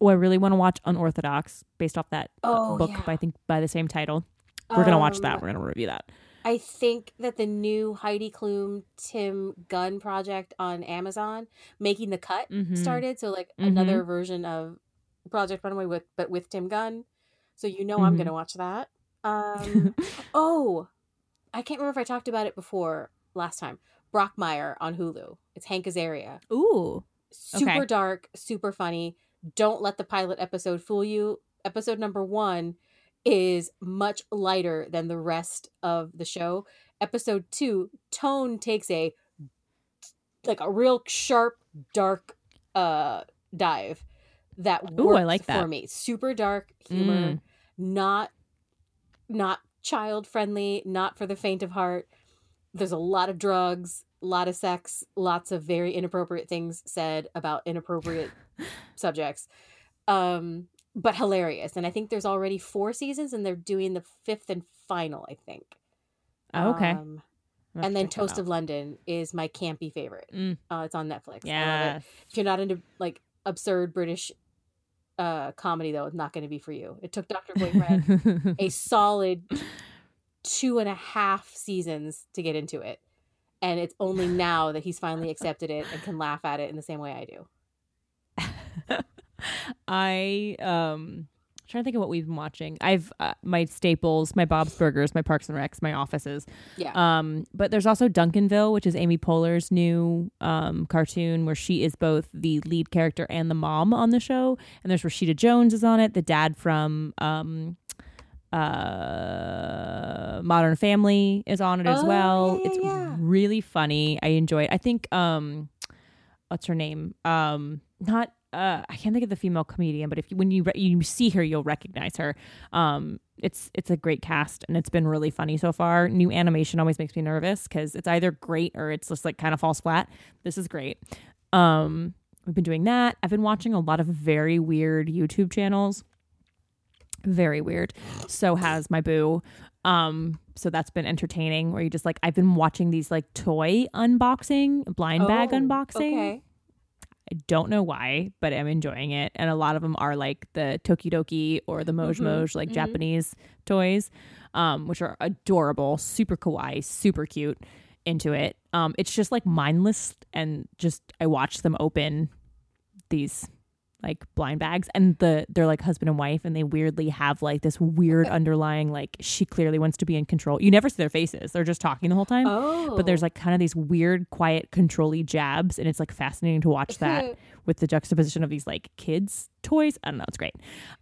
oh, I really want to watch Unorthodox based off that Oh, book yeah. by I think by the same title. We're gonna watch that. um, We're gonna review that. I think that the new Heidi Klum Tim Gunn project on Amazon, making the cut, Mhm. started. So like Mhm. another version of Project Runway with but with Tim Gunn. So you know I'm Mhm. gonna watch that. Um oh, I can't remember if I talked about it before last time. Brockmire on Hulu. It's Hank Azaria. Ooh, Super Okay. dark, super funny. Don't let the pilot episode fool you. Episode number one is much lighter than the rest of the show. Episode two, tone takes a like a real sharp, dark uh dive that Ooh, I like that. for me. Super dark humor, Mm. not not child friendly, not for the faint of heart. There's a lot of drugs, a lot of sex, lots of very inappropriate things said about inappropriate subjects. Um, but hilarious. And I think there's already four seasons and they're doing the fifth and final, I think. Oh, okay. Um, and then Toast of London is my campy favorite. Mm. Uh, it's on Netflix. It. Yeah. If you're not into like absurd British uh comedy though, it's not going to be for you. It took Dr. Boyfriend a solid two and a half seasons to get into it. And it's only now that he's finally accepted it and can laugh at it in the same way I do. I um trying to think of what we've been watching. I've uh, my staples, my Bob's Burgers, my Parks and Recs, my Offices. Yeah. Um, but there's also Duncanville, which is Amy Poehler's new um, cartoon where she is both the lead character and the mom on the show. And there's Rashida Jones is on it, the dad from um, uh, Modern Family is on it as Oh, well. yeah, yeah, it's yeah. really funny. I enjoy it. I think um, what's her name? Um, not uh, I can't think of the female comedian, but if you, when you re- you see her, you'll recognize her. Um, it's it's a great cast and it's been really funny so far. New animation always makes me nervous because it's either great or it's just like kind of falls flat. This is great. Um, we've been doing that. I've been watching a lot of very weird YouTube channels. Very weird. So has my boo. Um, so that's been entertaining. Where you just like I've been watching these like toy unboxing, blind bag Oh, unboxing. Okay. I don't know why, but I'm enjoying it. And a lot of them are like the Tokidoki or the Moj Moj, like mhm. Japanese toys, um, which are adorable, super kawaii, super cute. Into it. Um, it's just like mindless, and just I watch them open these like blind bags, and the they're like husband and wife, and they weirdly have like this weird underlying like she clearly wants to be in control. You never see their faces; they're just talking the whole time Oh. but there's like kind of these weird, quiet, controlly jabs, and it's like fascinating to watch that with the juxtaposition of these like kids' toys. I don't know, it's great.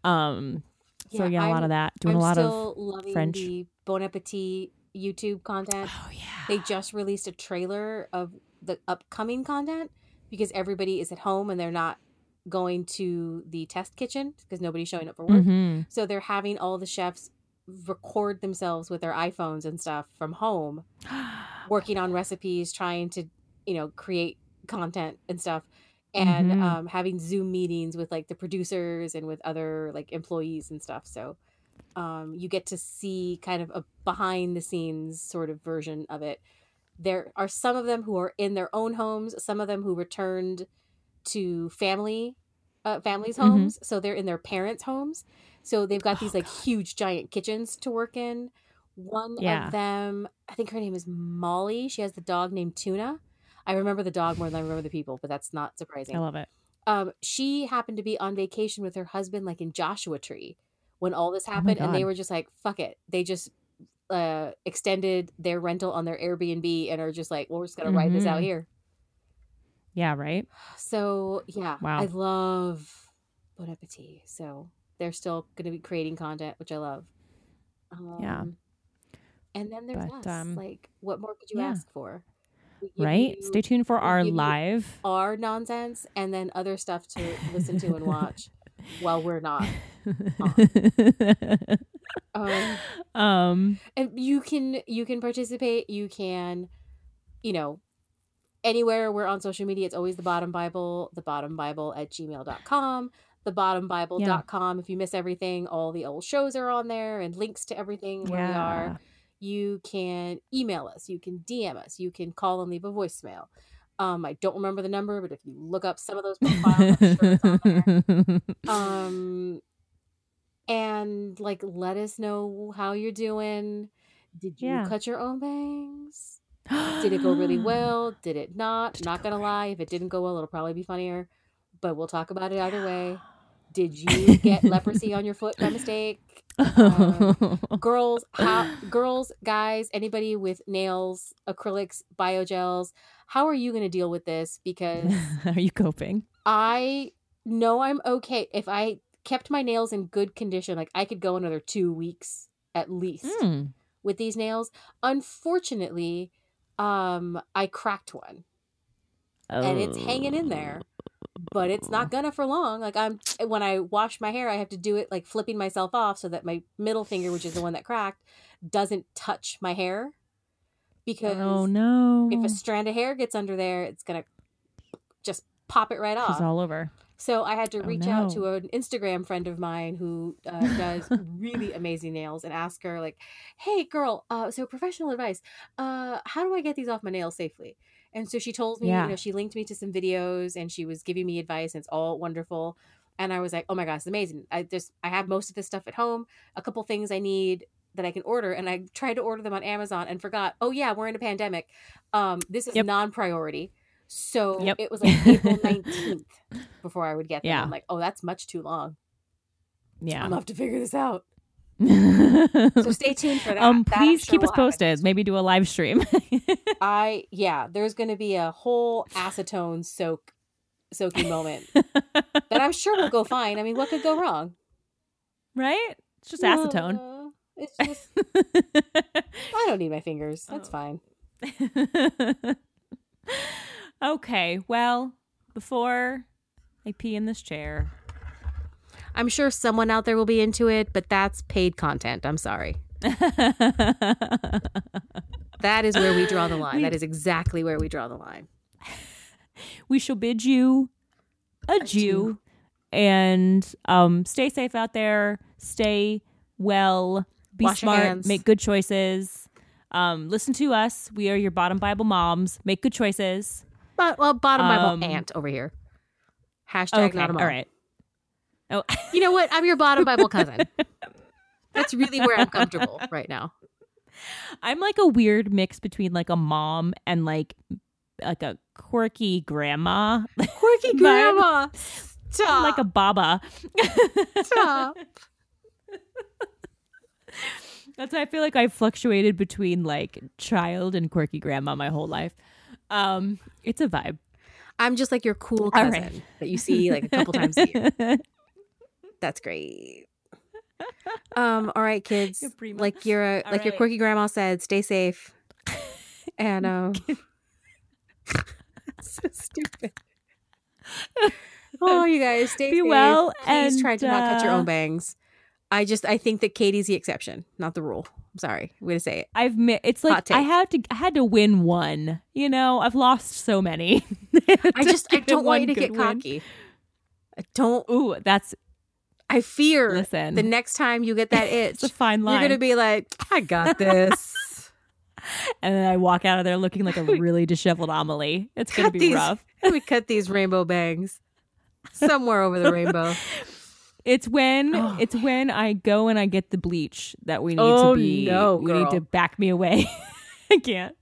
Um, so yeah, a lot I'm- of that, doing I'm a lot of loving French. the Bon Appetit YouTube content. oh yeah, They just released a trailer of the upcoming content because everybody is at home and they're not going to the test kitchen because nobody's showing up for work. hmm So they're having all the chefs record themselves with their iPhones and stuff from home, working on recipes, trying to, you know, create content and stuff. And Mhm. um, having Zoom meetings with like the producers and with other like employees and stuff. So um, you get to see kind of a behind the scenes sort of version of it. There are some of them who are in their own homes, some of them who returned to family uh, families' Mhm. homes, so they're in their parents' homes. So they've got Oh, these like huge giant kitchens to work in. One Yeah. of them, I think her name is Molly. She has the dog named Tuna. I remember the dog more than I remember the people, but that's not surprising I love it. um, she happened to be on vacation with her husband, like in Joshua Tree, when all this Oh happened, and they were just like, "Fuck it." They just uh, extended their rental on their Airbnb and are just like, "Well, we're just gonna ride this out Mhm. here." Yeah, right. So yeah, Wow. I love Bon Appetit. So they're still going to be creating content, which I love. Um, Yeah. And then there's But, us. um, like, what more could you yeah. ask for? Right. you Stay tuned for our live. Our nonsense, and then other stuff to listen to and watch while we're not. Um, um. and you can you can participate you can you know anywhere we're on social media it's always the bottom bible the bottom bible at gmail.com the bottom bible.com if you miss everything all the old shows are on there and links to everything where we are. You can email us you can dm us you can call and leave a voicemail. Um i don't remember the number but if you look up some of those profiles sure it's on there. um and like let us know how you're doing. Did you Yeah. cut your own bangs did it go really well did it not Did not go gonna lie if it didn't go well it'll probably be funnier but we'll talk about it either way did you get leprosy on your foot by mistake Um, girls how girls guys anybody with nails acrylics biogels how are you going to deal with this because Are you coping? I know I'm okay. If I kept my nails in good condition, like I could go another two weeks at least Mm. with these nails. Unfortunately, um, I cracked one and it's hanging in there, but it's not gonna for long. Like I'm when I wash my hair, I have to do it like flipping myself off so that my middle finger, which is the one that cracked, doesn't touch my hair because Oh no! if a strand of hair gets under there, it's gonna just pop it right off. It's all over. So I had to Oh, reach out to an Instagram friend of mine who uh, does really amazing nails and ask her like, "Hey, girl, uh, so professional advice. Uh, how do I get these off my nails safely?" And so she told me, Yeah. you know, she linked me to some videos and she was giving me advice, and it's all wonderful. And I was like, "Oh my gosh, it's amazing! I just I have most of this stuff at home. A couple things I need." that I can order and I tried to order them on Amazon and forgot, oh yeah, we're in a pandemic. Um this is Yep. non-priority. So Yep. it was like April 19th before I would get them. Yeah. I'm like, oh, that's much too long. Yeah. I'm gonna have to figure this out. So stay tuned for that. um, That please sure keep us will happen. posted. Maybe do a live stream. I yeah, there's gonna be a whole acetone soak soaking moment that I'm sure will go fine. I mean, what could go wrong? right? It's just acetone. It's just I don't need my fingers. That's fine. Okay. Well, before I pee in this chair, I'm sure someone out there will be into it, but that's paid content. I'm sorry. That is where we draw the line. That is exactly where we draw the line. we shall bid you adieu and um, stay safe out there. Stay well. Be Wash smart. Make good choices. Um, listen to us. We are your bottom Bible moms. Make good choices. But well, bottom Bible Um, aunt over here. Hashtag okay. not a mom. All right. Oh, You know what? I'm your bottom Bible cousin. That's really where I'm comfortable right now. I'm like a weird mix between like a mom and like like a quirky grandma, Quirky grandma. Stop. like a baba. stop. That's why I feel like I fluctuated between like child and quirky grandma my whole life. Um, it's a vibe. I'm just like your cool cousin right. that you see like a couple times a year. That's great. Um, all right, kids. Your prima. Like your uh, like your quirky grandma said, stay safe. And um so stupid. Oh, you guys, stay Be safe. well, Please try and, to not cut your uh, own bangs. I just I think that Katie's the exception, not the rule. I'm sorry. I'm gonna say it. I've mi- it's like. I had to I had to win one. You know, I've lost so many. I just I don't want you to get win. cocky. I don't Ooh, that's I fear Listen. the next time you get that itch, it's a fine line. you're gonna be like, I got this. and then I walk out of there looking like a really disheveled Amelie. It's gonna be these, rough. we cut these rainbow bangs somewhere over the rainbow. It's when Oh. it's when I go and I get the bleach that we need Oh, to be. no, we need to back me away. I can't.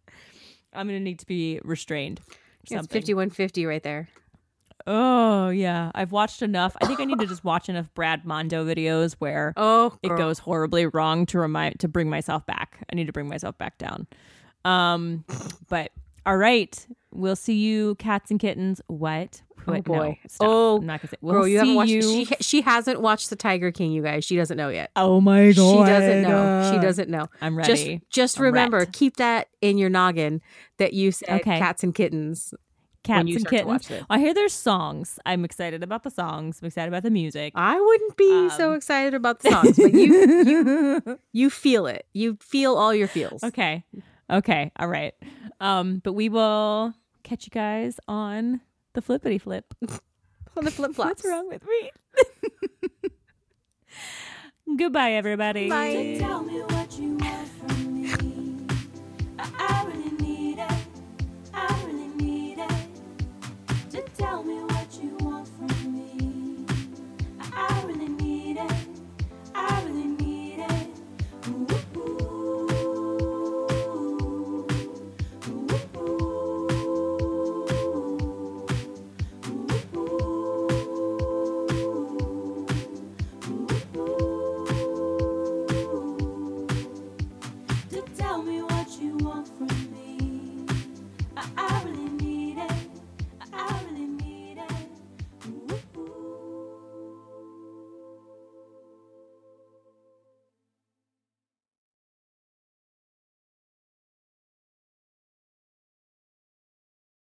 I'm gonna need to be restrained. It's fifty one fifty right there. Oh yeah, I've watched enough. I think I need to just watch enough Brad Mondo videos where Oh, it goes horribly wrong to remind to bring myself back. I need to bring myself back down. Um, but all right, we'll see you, cats and kittens. What? Oh, What? boy. No, stop. Oh, I'm not gonna say. We'll Girl, you see haven't watched. you. She she hasn't watched the Tiger King. You guys, she doesn't know yet. oh my god! She doesn't know. She doesn't know. I'm Just ready. just I'm remember, wrecked. keep that in your noggin that you said Okay. cats and kittens. Cats you and kittens. I hear there's songs. I'm excited about the songs. I'm excited about the music. I wouldn't be so Um, excited about the songs, but you you you feel it. You feel all your feels. Okay. Okay. All right. Um, but we will catch you guys on the flippity flip. On the flip flops. What's wrong with me? Goodbye, everybody. Bye. Tell me